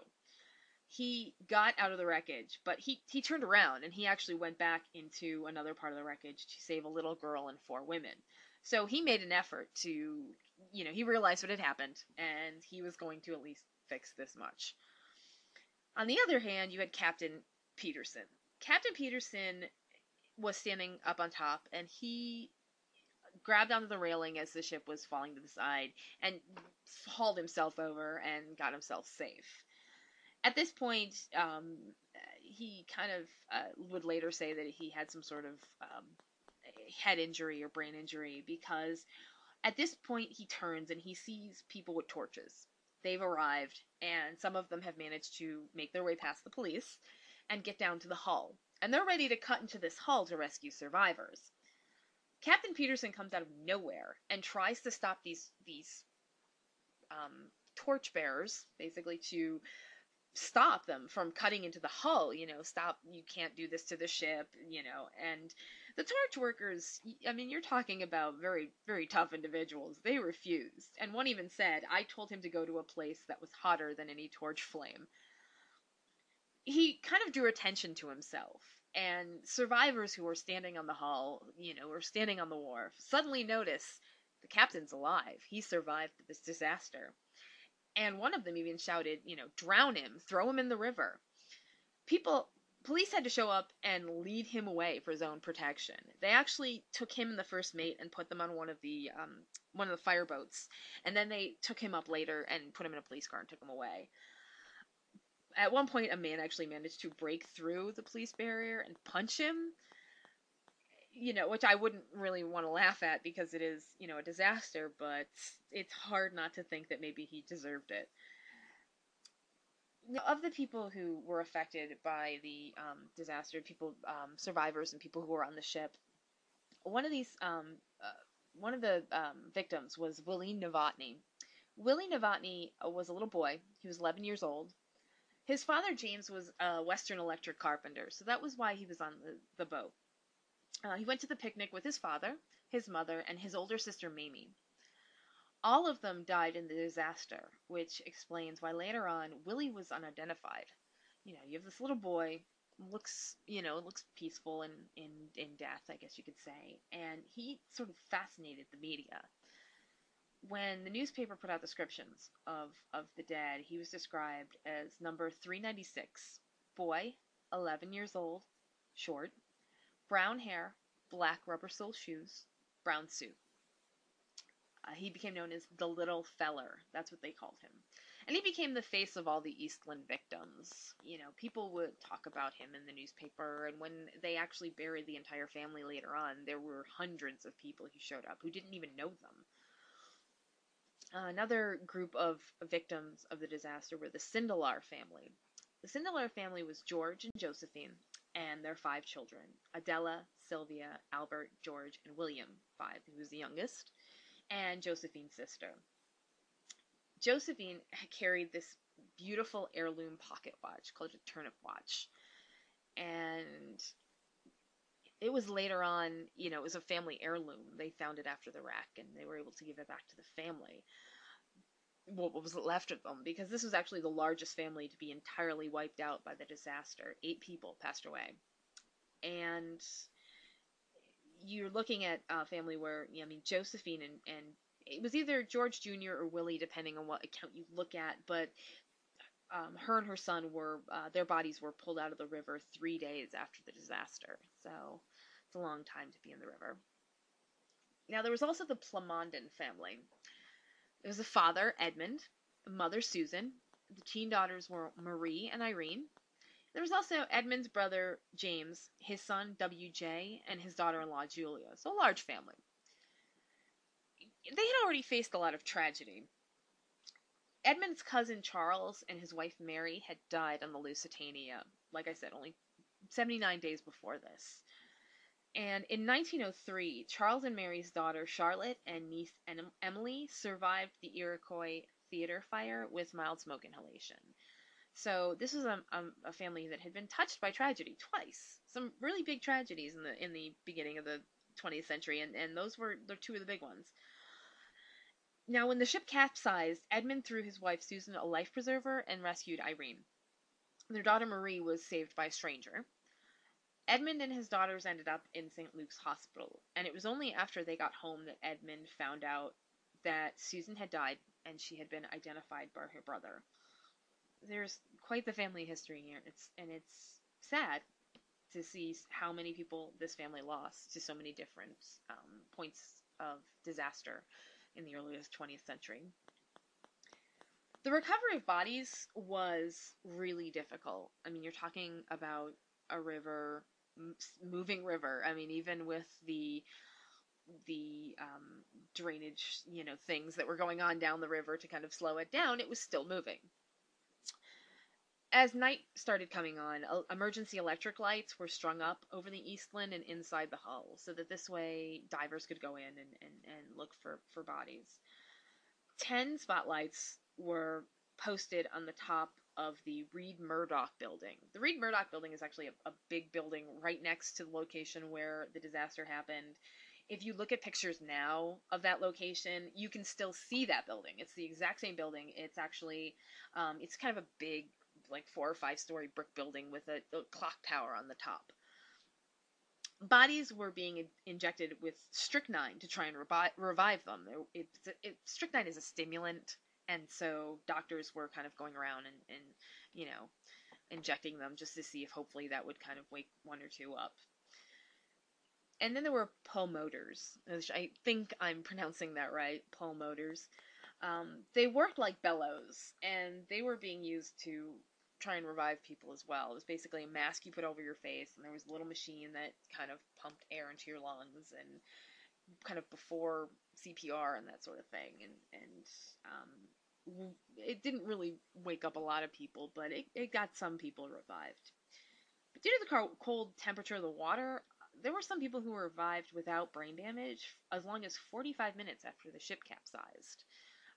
Speaker 1: he got out of the wreckage, but he he turned around and he actually went back into another part of the wreckage to save a little girl and four women. So he made an effort to, you know, he realized what had happened and he was going to at least fix this much. On the other hand, you had Captain Pedersen. Captain Pedersen was standing up on top and he grabbed onto the railing as the ship was falling to the side and hauled himself over and got himself safe at this point, um, he kind of uh, would later say that he had some sort of um, head injury or brain injury because at this point he turns and he sees people with torches. They've arrived, and some of them have managed to make their way past the police and get down to the hull. And they're ready to cut into this hull to rescue survivors. Captain Pedersen comes out of nowhere and tries to stop these these um, torch bearers, basically to stop them from cutting into the hull you know stop you can't do this to the ship you know and the torch workers i mean you're talking about very very tough individuals. They refused. And one even said i told him to go to a place that was hotter than any torch flame. He kind of drew attention to himself and survivors who were standing on the hull you know or standing on the wharf suddenly notice the captain's alive he survived this disaster and one of them even shouted, you know, drown him, throw him in the river. People, police had to show up and lead him away for his own protection. They actually took him and the first mate and put them on one of the um, one of the fireboats, and then they took him up later and put him in a police car and took him away. At one point, a man actually managed to break through the police barrier and punch him, you know, which I wouldn't really want to laugh at because it is, you know, a disaster, but it's hard not to think that maybe he deserved it. Of the people who were affected by the um, disaster, people, um, survivors, and people who were on the ship, one of these, um, uh, one of the um, victims was Willie Novotny. Willie Novotny was a little boy. He was 11 years old. His father, James, was a Western Electric carpenter, so that was why he was on the, the boat. Uh, he went to the picnic with his father, his mother, and his older sister Mamie. All of them died in the disaster, which explains why later on Willie was unidentified. You know, you have this little boy, looks, you know, looks peaceful in, in, in death, I guess you could say, and he sort of fascinated the media. When the newspaper put out descriptions of, of the dead, he was described as number 396, boy, 11 years old, short, brown hair, black rubber sole shoes, brown suit. Uh, he became known as the Little Feller. That's what they called him. And he became the face of all the Eastland victims. You know, people would talk about him in the newspaper, and when they actually buried the entire family later on, there were hundreds of people who showed up who didn't even know them. Uh, another group of victims of the disaster were the Sindelar family. The Sindelar family was George and Josephine and their five children Adela, Sylvia, Albert, George, and William, five, who was the youngest, and Josephine's sister. Josephine carried this beautiful heirloom pocket watch called a turnip watch. And it was later on, you know, it was a family heirloom. They found it after the wreck and they were able to give it back to the family. What was left of them, because this was actually the largest family to be entirely wiped out by the disaster. Eight people passed away. And you're looking at a family where, I mean, Josephine and, and it was either George Jr. or Willie, depending on what account you look at, but um, her and her son were, uh, their bodies were pulled out of the river three days after the disaster. So it's a long time to be in the river. Now, there was also the Plamondon family. There was a father, Edmund, a mother, Susan. The teen daughters were Marie and Irene. There was also Edmund's brother, James, his son, W.J., and his daughter in law, Julia. So a large family they had already faced a lot of tragedy. Edmund's cousin Charles and his wife Mary had died on the Lusitania, like I said, only 79 days before this. And in 1903, Charles and Mary's daughter Charlotte and niece Emily survived the Iroquois theater fire with mild smoke inhalation. So this was a, a, a, family that had been touched by tragedy twice. Some really big tragedies in the in the beginning of the 20th century, and, and those were the two of the big ones. Now, when the ship capsized, Edmund threw his wife Susan a life preserver and rescued Irene. Their daughter Marie was saved by a stranger. Edmund and his daughters ended up in St. Luke's Hospital, and it was only after they got home that Edmund found out that Susan had died and she had been identified by her brother. There's quite the family history here. It's and it's sad to see how many people this family lost to so many different um, points of disaster in the earliest 20th century. The recovery of bodies was really difficult. I mean, you're talking about a river, moving river. I mean, even with the the um, drainage, you know, things that were going on down the river to kind of slow it down, it was still moving as night started coming on, emergency electric lights were strung up over the Eastland and inside the hull, so that this way divers could go in and, and, and look for, for bodies. Ten spotlights were posted on the top of the Reid Murdoch building. The Reid Murdoch building is actually a, a big building right next to the location where the disaster happened. If you look at pictures now of that location, you can still see that building. It's the exact same building. It's actually, um, it's kind of a big like four or five story brick building with a, a clock tower on the top. Bodies were being injected with strychnine to try and revi- revive them. It, it, it, strychnine is a stimulant, and so doctors were kind of going around and, and you know injecting them just to see if hopefully that would kind of wake one or two up. And then there were pulmotors, which I think I'm pronouncing that right, pulmotors. Um, they worked like bellows, and they were being used to try and revive people as well. It was basically a mask you put over your face, and there was a little machine that kind of pumped air into your lungs and kind of before CPR and that sort of thing. And and um, it didn't really wake up a lot of people, but it, it got some people revived. But due to the cold temperature of the water, there were some people who were revived without brain damage as long as 45 minutes after the ship capsized.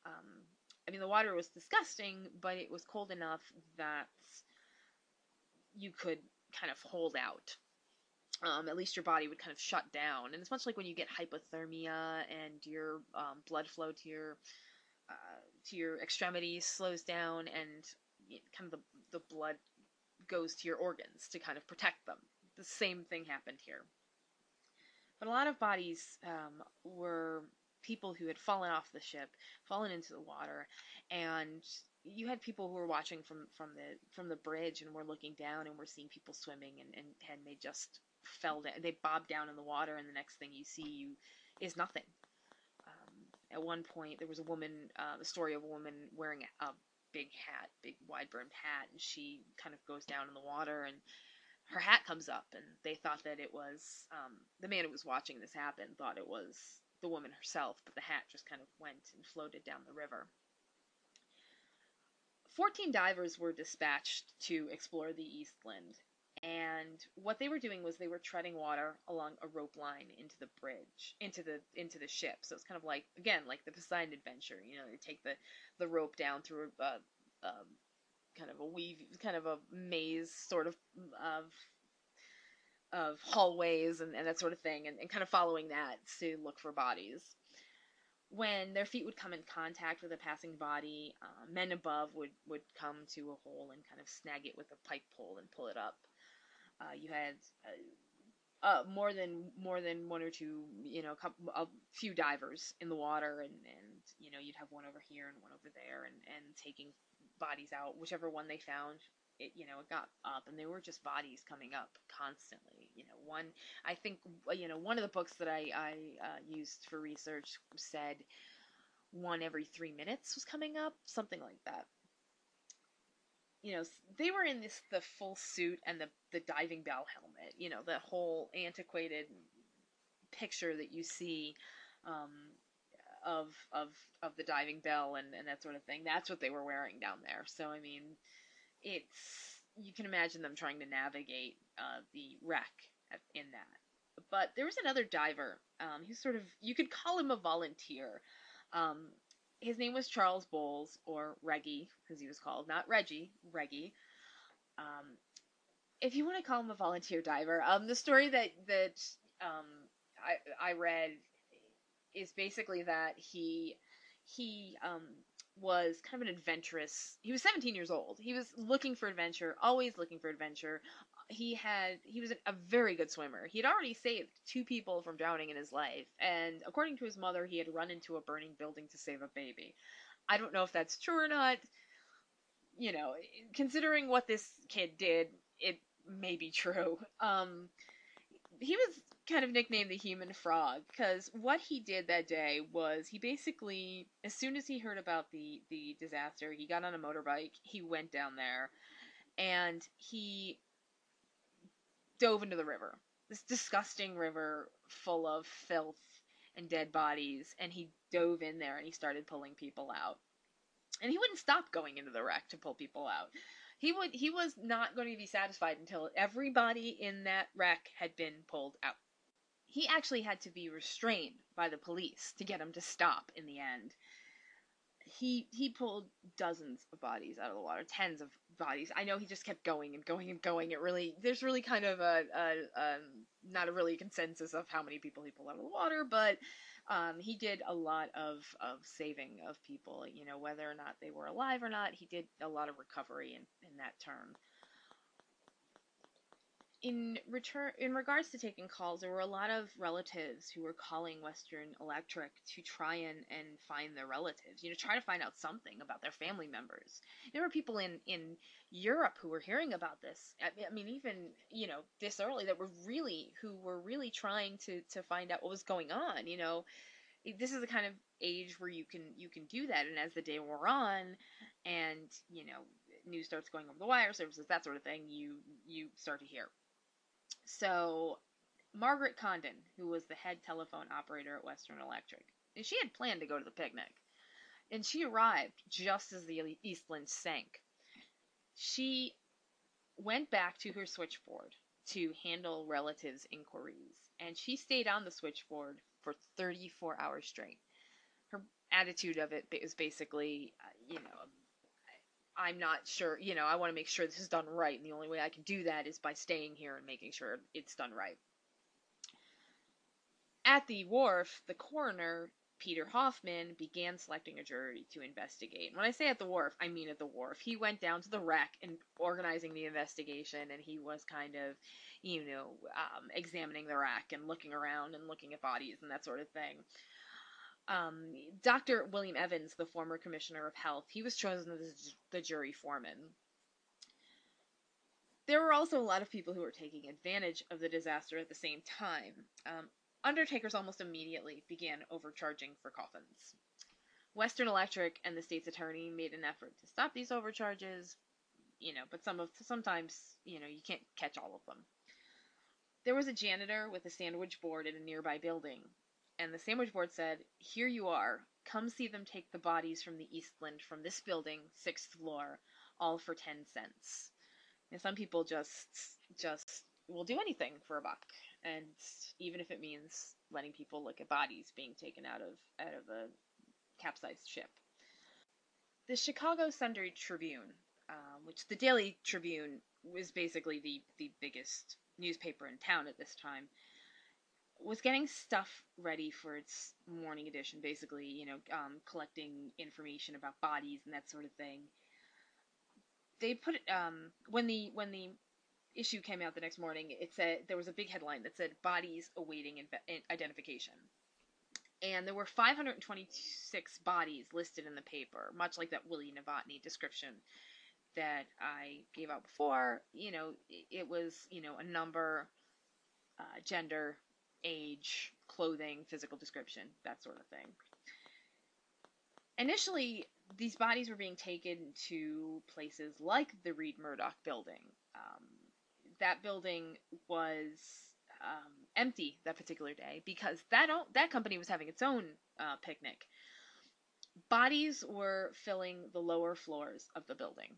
Speaker 1: Um, I mean, the water was disgusting, but it was cold enough that you could kind of hold out. Um, at least your body would kind of shut down. And it's much like when you get hypothermia and your um, blood flow to your to your extremities slows down, and kind of the the blood goes to your organs to kind of protect them. The same thing happened here. But a lot of bodies um, were people who had fallen off the ship, fallen into the water, and you had people who were watching from from the from the bridge and were looking down and were seeing people swimming and and, and they just fell down they bobbed down in the water and the next thing you see you is nothing at one point, there was a woman, uh, a story of a woman wearing a big hat, big wide brimmed hat, and she kind of goes down in the water and her hat comes up, and they thought that it was um, the man who was watching this happen thought it was the woman herself, but the hat just kind of went and floated down the river. 14 divers were dispatched to explore the Eastland, and what they were doing was they were treading water along a rope line into the bridge, into the into the ship. So it's kind of like again like the Poseidon Adventure. You know, they take the the rope down through a, a, a kind of a weave, kind of a maze sort of of of hallways and, and that sort of thing, and, and kind of following that to look for bodies. When their feet would come in contact with a passing body, uh, men above would, would come to a hole and kind of snag it with a pike pole and pull it up. Uh, you had uh, uh, more than more than one or two, you know, a, couple, a few divers in the water, and and you know you'd have one over here and one over there, and and taking bodies out, whichever one they found. It, you know, it got up, and there were just bodies coming up constantly. You know, one, I think, you know, one of the books that I, I uh, used for research said one every three minutes was coming up, something like that you know they were in this the full suit and the the diving bell helmet you know the whole antiquated picture that you see um, of of of the diving bell and and that sort of thing. That's what they were wearing down there. So i mean it's you can imagine them trying to navigate uh, the wreck in that. But there was another diver um, sort of you could call him a volunteer um, his name was Charles Bowles, or Reggie, as he was called, not Reggie, Reggie. Um, if you want to call him a volunteer diver, um, the story that that um, I I read is basically that he he um, was kind of an adventurous. He was 17 years old. He was looking for adventure, always looking for adventure, he had he was a very good swimmer. He had already saved two people from drowning in his life, and according to his mother, he had run into a burning building to save a baby. I don't know if that's true or not. You know, considering what this kid did, it may be true. Um, he was kind of nicknamed the human frog because what he did that day was he basically, as soon as he heard about the the disaster, he got on a motorbike, he went down there, and he dove into the river. This disgusting river full of filth and dead bodies, and he dove in there and he started pulling people out. And he wouldn't stop going into the wreck to pull people out. He would he was not going to be satisfied until everybody in that wreck had been pulled out. He actually had to be restrained by the police to get him to stop in the end. He he pulled dozens of bodies out of the water, tens of bodies. I know he just kept going and going and going. It really there's really kind of a, a, a not a really consensus of how many people he pulled out of the water, but um, he did a lot of of saving of people. You know whether or not they were alive or not, he did a lot of recovery in in that term in return in regards to taking calls there were a lot of relatives who were calling western electric to try and, and find their relatives you know try to find out something about their family members. There were people in in europe who were hearing about this. I mean even you know this early that were really who were really trying to to find out what was going on you know. This is the kind of age where you can you can do that and as the day wore on and you know news starts going over the wire services that sort of thing you you start to hear so, Margaret Condon, who was the head telephone operator at Western Electric, and she had planned to go to the picnic. And she arrived just as the Eastland sank. She went back to her switchboard to handle relatives' inquiries, and she stayed on the switchboard for 34 hours straight. Her attitude of it was basically, uh, you know, I'm not sure, you know, I want to make sure this is done right, and the only way I can do that is by staying here and making sure it's done right. At the wharf, the coroner, Peter Hoffman, began selecting a jury to investigate. when I say at the wharf, I mean at the wharf. He went down to the wreck and organizing the investigation, and he was kind of, you know, um, examining the wreck and looking around and looking at bodies and that sort of thing um, Dr. William Evans, the former commissioner of health, he was chosen as the jury foreman. There were also a lot of people who were taking advantage of the disaster at the same time. Um, undertakers almost immediately began overcharging for coffins. Western Electric and the state's attorney made an effort to stop these overcharges, you know, but some of sometimes, you know, you can't catch all of them. There was a janitor with a sandwich board in a nearby building, and the sandwich board said, "Here you are. Come see them take the bodies from the Eastland from this building, 6th floor, all for 10 cents." And some people just just will do anything for a buck, and even if it means letting people look at bodies being taken out of out of a capsized ship. The Chicago Sunday Tribune, um, which the Daily Tribune was basically the the biggest newspaper in town at this time, was getting stuff ready for its morning edition. Basically, you know, um, collecting information about bodies and that sort of thing. They put it um, when the when the issue came out the next morning. It said there was a big headline that said "Bodies awaiting inve- identification." and there were 526 bodies listed in the paper, much like that Willie Novotny description that I gave out before. You know, it was, you know, a number, uh, gender, age, clothing, physical description, that sort of thing. Initially, these bodies were being taken to places like the Reid Murdoch building. Um, that building was um, empty that particular day because that that company was having its own uh, picnic. Bodies were filling the lower floors of the building.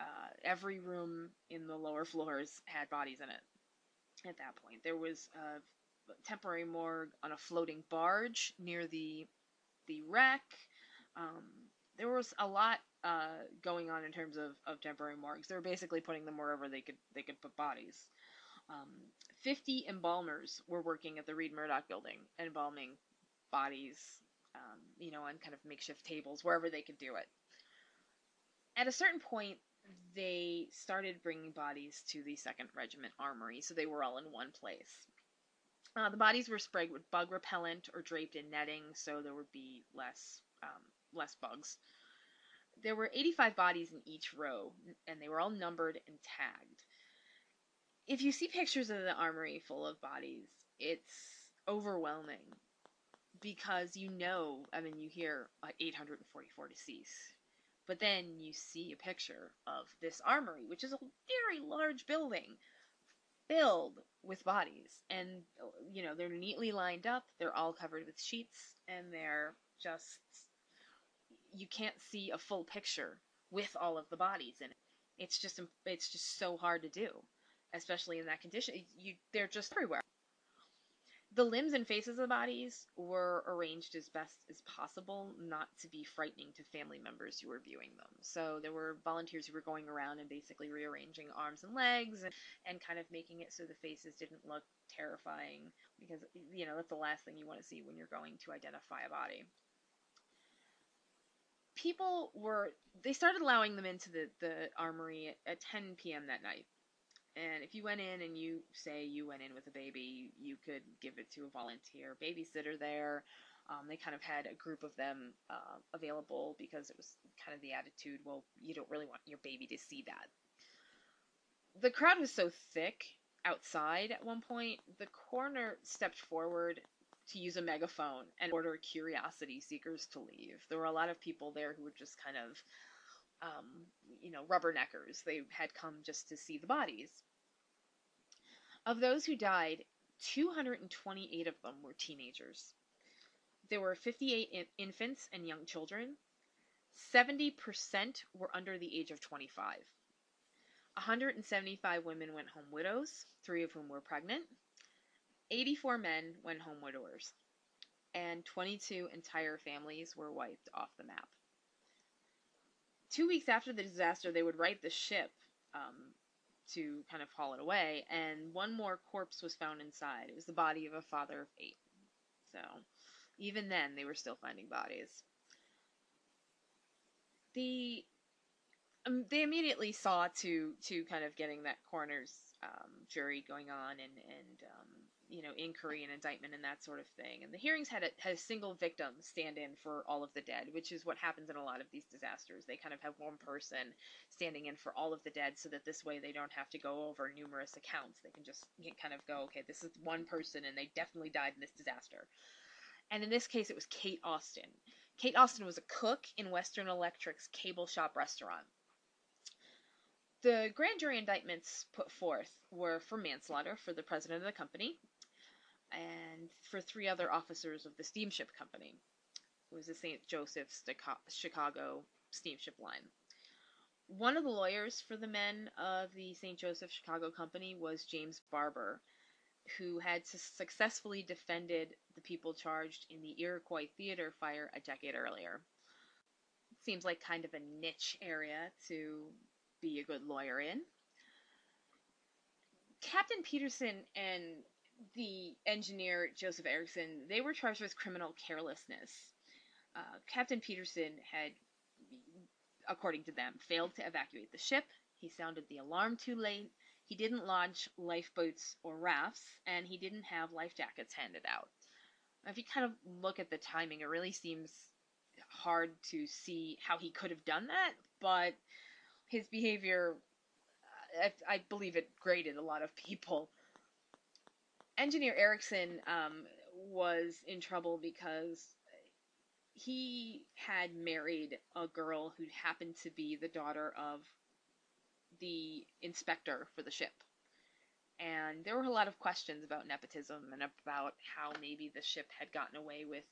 Speaker 1: Uh, every room in the lower floors had bodies in it. At that point, there was a temporary morgue on a floating barge near the the wreck. Um, there was a lot uh, going on in terms of, of temporary morgues. They were basically putting them wherever they could they could put bodies. Um, 50 embalmers were working at the Reid Murdoch building, embalming bodies, um, you know, on kind of makeshift tables, wherever they could do it. At a certain point, they started bringing bodies to the 2nd Regiment Armory, so they were all in one place. Uh, the bodies were sprayed with bug repellent or draped in netting, so there would be less um, less bugs. There were 85 bodies in each row, and they were all numbered and tagged if you see pictures of the armory full of bodies, it's overwhelming because you know, I mean, you hear uh, 844 deceased, but then you see a picture of this armory, which is a very large building filled with bodies, and you know they're neatly lined up. They're all covered with sheets, and they're just you can't see a full picture with all of the bodies in it. It's just it's just so hard to do especially in that condition. You they're just everywhere. The limbs and faces of the bodies were arranged as best as possible, not to be frightening to family members who were viewing them. So there were volunteers who were going around and basically rearranging arms and legs and, and kind of making it so the faces didn't look terrifying because you know that's the last thing you want to see when you're going to identify a body people were they started allowing them into the, the armory at 10 p.m that night and if you went in and you say you went in with a baby, you could give it to a volunteer babysitter there. Um, they kind of had a group of them uh, available because it was kind of the attitude, well, you don't really want your baby to see that. The crowd was so thick outside at one point, the coroner stepped forward to use a megaphone and order curiosity seekers to leave. There were a lot of people there who were just kind of um, you know, rubberneckers. They had come just to see the bodies. Of those who died, 228 of them were teenagers. There were 58 in- infants and young children. 70% were under the age of 25. 175 women went home widows, three of whom were pregnant. 84 men went home widowers. And 22 entire families were wiped off the map two weeks after the disaster, they would right the ship um, to kind of haul it away, and one more corpse was found inside. It was the body of a father of eight. So even then, they were still finding bodies. The um, they immediately saw to to kind of getting that coroner's um, jury going on and and um, you know inquiry and indictment and that sort of thing. And the hearings had a, had a single victim stand in for all of the dead, which is what happens in a lot of these disasters. They kind of have one person standing in for all of the dead, so that this way they don't have to go over numerous accounts. They can just kind of go, okay, this is one person, and they definitely died in this disaster. And in this case, it was Kate Austin. Kate Austin was a cook in Western Electric's cable shop restaurant. The grand jury indictments put forth were for manslaughter for the president of the company and for three other officers of the steamship company. It was the St. Joseph's Chicago steamship line. One of the lawyers for the men of the St. Joseph Chicago Company was James Barber, who had successfully defended the people charged in the Iroquois Theater fire a decade earlier. Seems like kind of a niche area to be a good lawyer in. Captain Pedersen and the engineer Joseph Erickson, they were charged with criminal carelessness. Uh, Captain Pedersen had, according to them, failed to evacuate the ship. He sounded the alarm too late. He didn't launch lifeboats or rafts, and he didn't have life jackets handed out. If you kind of look at the timing, it really seems hard to see how he could have done that, but his behavior, I, I believe it grated a lot of people. Engineer Erickson um, was in trouble because he had married a girl who happened to be the daughter of the inspector for the ship. And there were a lot of questions about nepotism and about how maybe the ship had gotten away with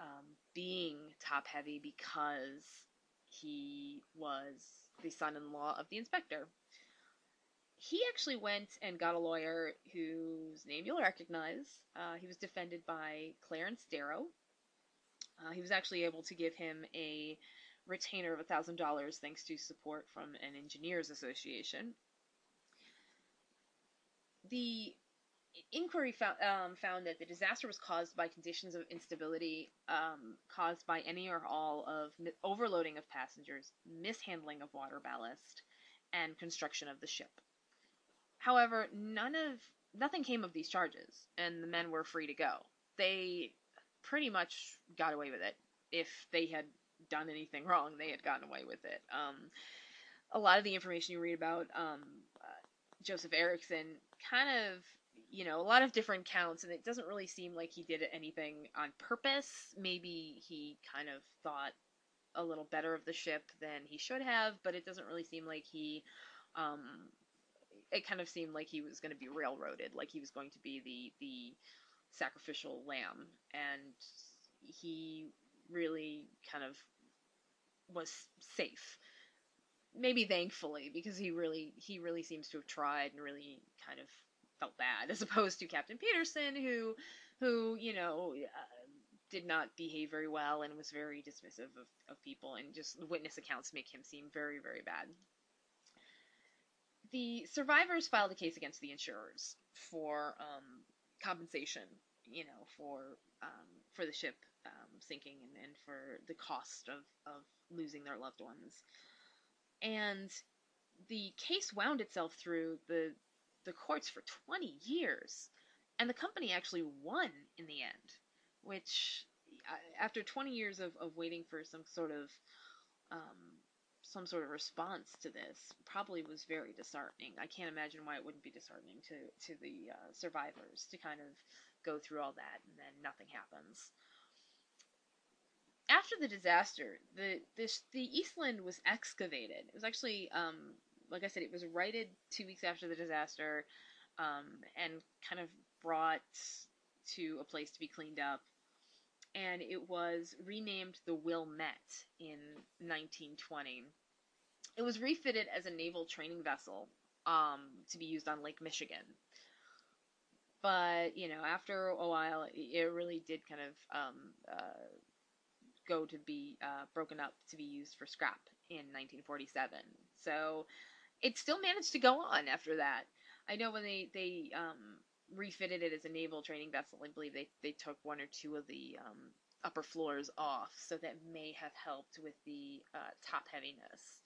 Speaker 1: um, being top heavy because he was the son in law of the inspector. He actually went and got a lawyer whose name you'll recognize. Uh, he was defended by Clarence Darrow. Uh, he was actually able to give him a retainer of $1,000 thanks to support from an engineers association. The inquiry found, um, found that the disaster was caused by conditions of instability um, caused by any or all of overloading of passengers, mishandling of water ballast, and construction of the ship. However, none of nothing came of these charges, and the men were free to go. They pretty much got away with it. If they had done anything wrong, they had gotten away with it. Um, a lot of the information you read about um, uh, Joseph Erickson kind of you know, a lot of different counts, and it doesn't really seem like he did anything on purpose. Maybe he kind of thought a little better of the ship than he should have, but it doesn't really seem like he. Um, it kind of seemed like he was going to be railroaded, like he was going to be the the sacrificial lamb, and he really kind of was safe. Maybe thankfully because he really he really seems to have tried and really kind of felt bad as opposed to Captain Pedersen who who you know uh, did not behave very well and was very dismissive of, of people. And just witness accounts make him seem very very bad the survivors filed a case against the insurers for um, compensation you know for um, for the ship um, sinking and, and for the cost of, of losing their loved ones and the case wound itself through the the courts for 20 years. And the company actually won in the end, which, after 20 years of, of waiting for some sort of um, some sort of response to this, probably was very disheartening. I can't imagine why it wouldn't be disheartening to to the uh, survivors to kind of go through all that and then nothing happens. After the disaster, the this the Eastland was excavated. It was actually um, like I said, it was righted two weeks after the disaster, um, and kind of brought to a place to be cleaned up. And it was renamed the Wilmette in 1920. It was refitted as a naval training vessel um, to be used on Lake Michigan. But, you know, after a while, it really did kind of um, uh, go to be uh, broken up to be used for scrap in 1947. So it still managed to go on after that. I know when they they um, refitted it as a naval training vessel, I believe they they took one or two of the um, upper floors off, so that may have helped with the uh, top heaviness.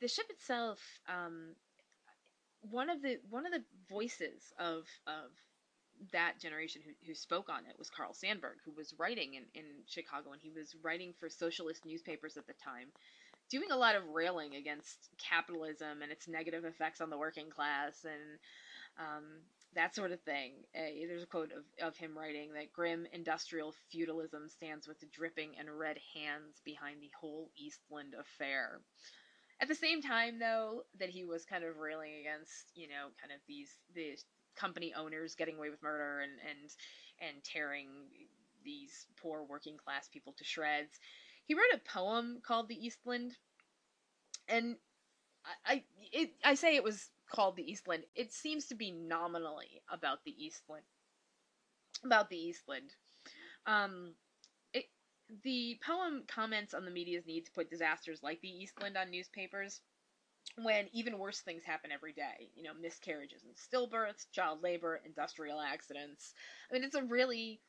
Speaker 1: The ship itself, um,
Speaker 2: one of the one of the voices of of that generation who, who spoke on it was Carl Sandburg, who was writing in, in Chicago, and he was writing for socialist newspapers at the time, doing a lot of railing against capitalism and its negative effects on the working class and um, that sort of thing. Uh, there's a quote of, of him writing that grim industrial feudalism stands with dripping and red hands behind the whole Eastland affair. At the same time, though, that he was kind of railing against, you know, kind of these the company owners getting away with murder and and and tearing these poor working class people to shreds. He wrote a poem called "The Eastland," and I it, I say it was called "The Eastland." It seems to be nominally about the Eastland, about the Eastland. Um, it, the poem comments on the media's need to put disasters like the Eastland on newspapers when even worse things happen every day. You know, miscarriages and stillbirths, child labor, industrial accidents. I mean, it's a really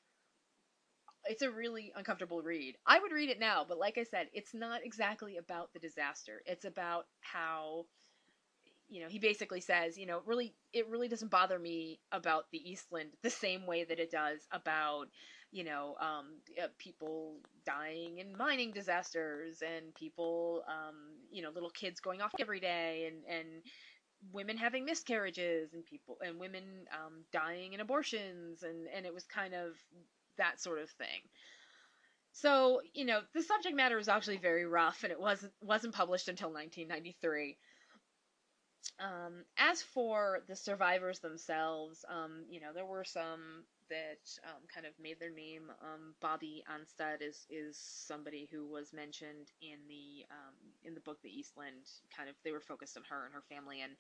Speaker 2: it's a really uncomfortable read. I would read it now, but like I said, it's not exactly about the disaster. It's about how you know, he basically says, you know, really it really doesn't bother me about the Eastland the same way that it does about you know, um, uh, people dying in mining disasters and people, um, you know, little kids going off every day and, and women having miscarriages and people and women um, dying in abortions and, and it was kind of that sort of thing. So, you know, the subject matter was actually very rough and it wasn't wasn't published until 1993. Um, as for the survivors themselves, um, you know, there were some that um, kind of made their name. Um, Bobbie Aanstad is is somebody who was mentioned in the um, in the book The Eastland. Kind of they were focused on her and her family and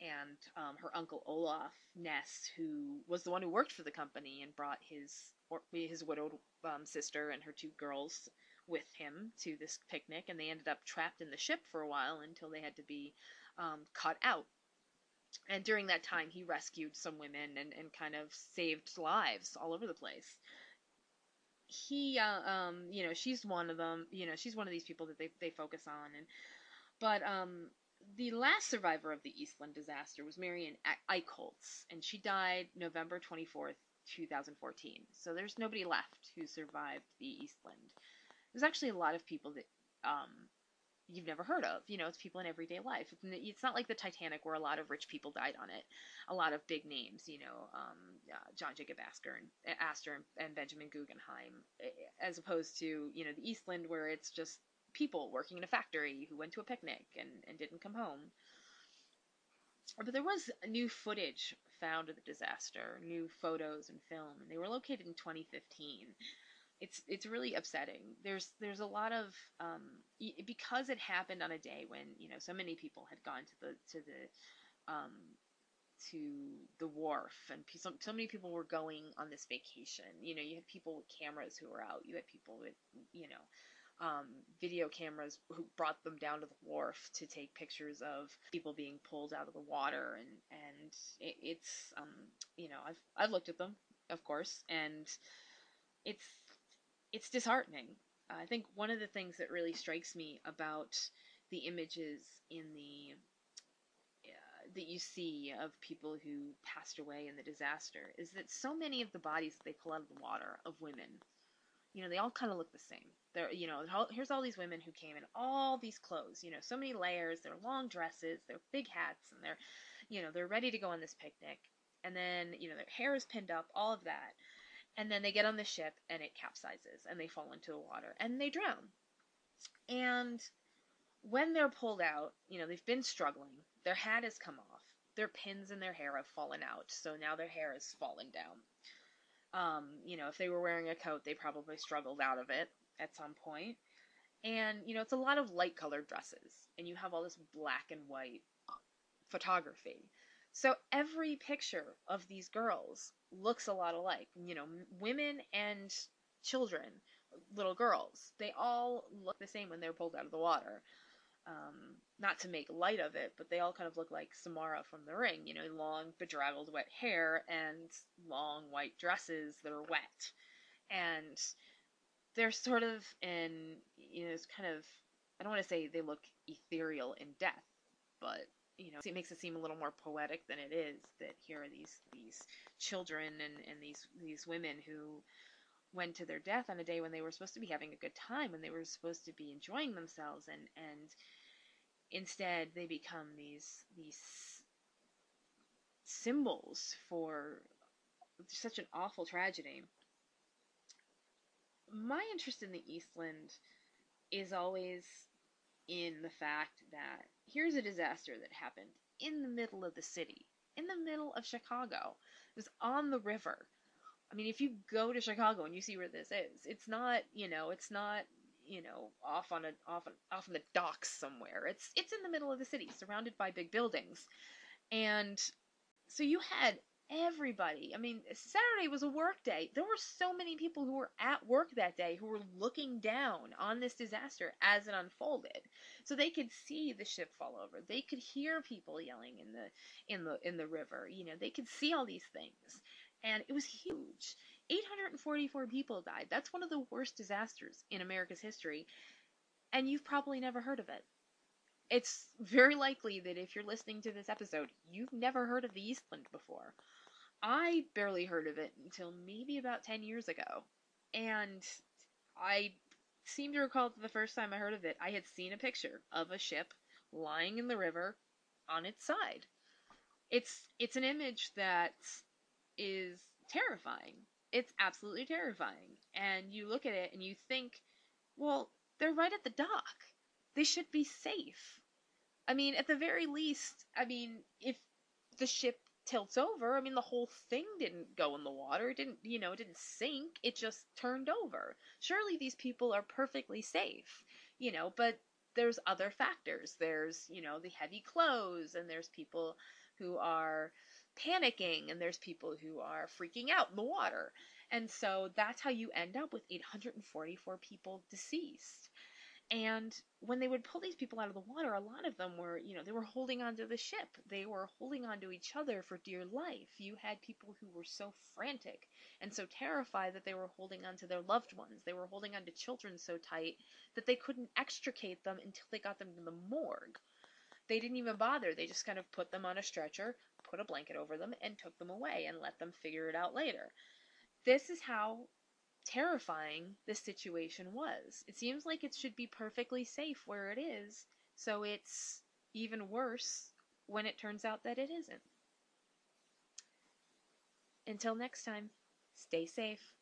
Speaker 2: and um, her uncle Olaf Ness, who was the one who worked for the company and brought his or, his widowed um, sister and her two girls with him to this picnic, and they ended up trapped in the ship for a while until they had to be um, cut out. And during that time he rescued some women and, and kind of saved lives all over the place. He uh, um you know she's one of them you know she's one of these people that they, they focus on. And but um the last survivor of the eastland disaster was marion eichholz and she died november 24th 2014 so there's nobody left who survived the eastland there's actually a lot of people that um you've never heard of. You know, it's people in everyday life. It's not like the Titanic where a lot of rich people died on it. A lot of big names, you know, um, uh, John Jacob Astor and Astor and Benjamin Guggenheim, as opposed to you know the Eastland where it's just people working in a factory who went to a picnic and, and didn't come home. But there was new footage found of the disaster, new photos and film, and they were located in 2015 it's it's really upsetting. There's there's a lot of um, because it happened on a day when you know so many people had gone to the to the um, to the wharf and so, so many people were going on this vacation. You know, you had people with cameras who were out. You had people with you know um, video cameras who brought them down to the wharf to take pictures of people being pulled out of the water and and it, it's um, you know I've I've looked at them of course and it's it's disheartening. I think one of the things that really strikes me about the images in the uh, that you see of people who passed away in the disaster is that so many of the bodies that they pull out of the water of women, you know, they all kind of look the same. They're, you know, here's all these women who came in all these clothes, you know, so many layers. They're long dresses, they're big hats, and they're, you know, they're ready to go on this picnic. And then, you know, their hair is pinned up, all of that and then they get on the ship and it capsizes and they fall into the water and they drown. And when they're pulled out, you know, they've been struggling. Their hat has come off. Their pins in their hair have fallen out. So now their hair is fallen down. Um, you know, if they were wearing a coat, they probably struggled out of it at some point. And, you know, it's a lot of light colored dresses. And you have all this black and white photography. So every picture of these girls looks a lot alike. You know, women and children, little girls, they all look the same when they're pulled out of the water. Um, not to make light of it, but they all kind of look like Samara from The Ring. You know, long, bedraggled, wet hair and long white dresses that are wet. And they're sort of in, you know, it's kind of, I don't want to say they look ethereal in death, but you know, it makes it seem a little more poetic than it is. That here are these these children and and these these women who went to their death on a day when they were supposed to be having a good time, when they were supposed to be enjoying themselves, and and instead they become these these symbols for such an awful tragedy. My interest in the Eastland is always in the fact that here's a disaster that happened in the middle of the city, in the middle of Chicago. It was on the river. I mean, if you go to Chicago and you see where this is, it's not, you know, it's not, you know, off on a off on, off on the docks somewhere. It's it's in the middle of the city, surrounded by big buildings. And so you had everybody. I mean, Saturday was a work day. There were so many people who were at work that day who were looking down on this disaster as it unfolded. So they could see the ship fall over. They could hear people yelling in the in the in the river. You know, they could see all these things. And it was huge. 844 people died. That's one of the worst disasters in America's history. And you've probably never heard of it it's very likely that if you're listening to this episode, you've never heard of the Eastland before. I barely heard of it until maybe about 10 years ago. And I seem to recall that the first time I heard of it, I had seen a picture of a ship lying in the river on its side. It's it's an image that is terrifying. It's absolutely terrifying. And you look at it and you think, well, they're right at the dock. They should be safe. I mean, at the very least, I mean, if the ship tilts over, I mean, the whole thing didn't go in the water. It didn't, you know, it didn't sink. It just turned over. Surely these people are perfectly safe, you know, but there's other factors. There's, you know, the heavy clothes, and there's people who are panicking, and there's people who are freaking out in the water. And so that's how you end up with 844 people deceased. And when they would pull these people out of the water, a lot of them were, you know, they were holding onto the ship. They were holding onto each other for dear life. You had people who were so frantic and so terrified that they were holding onto their loved ones. They were holding onto children so tight that they couldn't extricate them until they got them to the morgue. They didn't even bother. They just kind of put them on a stretcher, put a blanket over them, and took them away and let them figure it out later. This is how terrifying this situation was. It seems like it should be perfectly safe where it is, so it's even worse when it turns out that it isn't. Until next time, stay safe.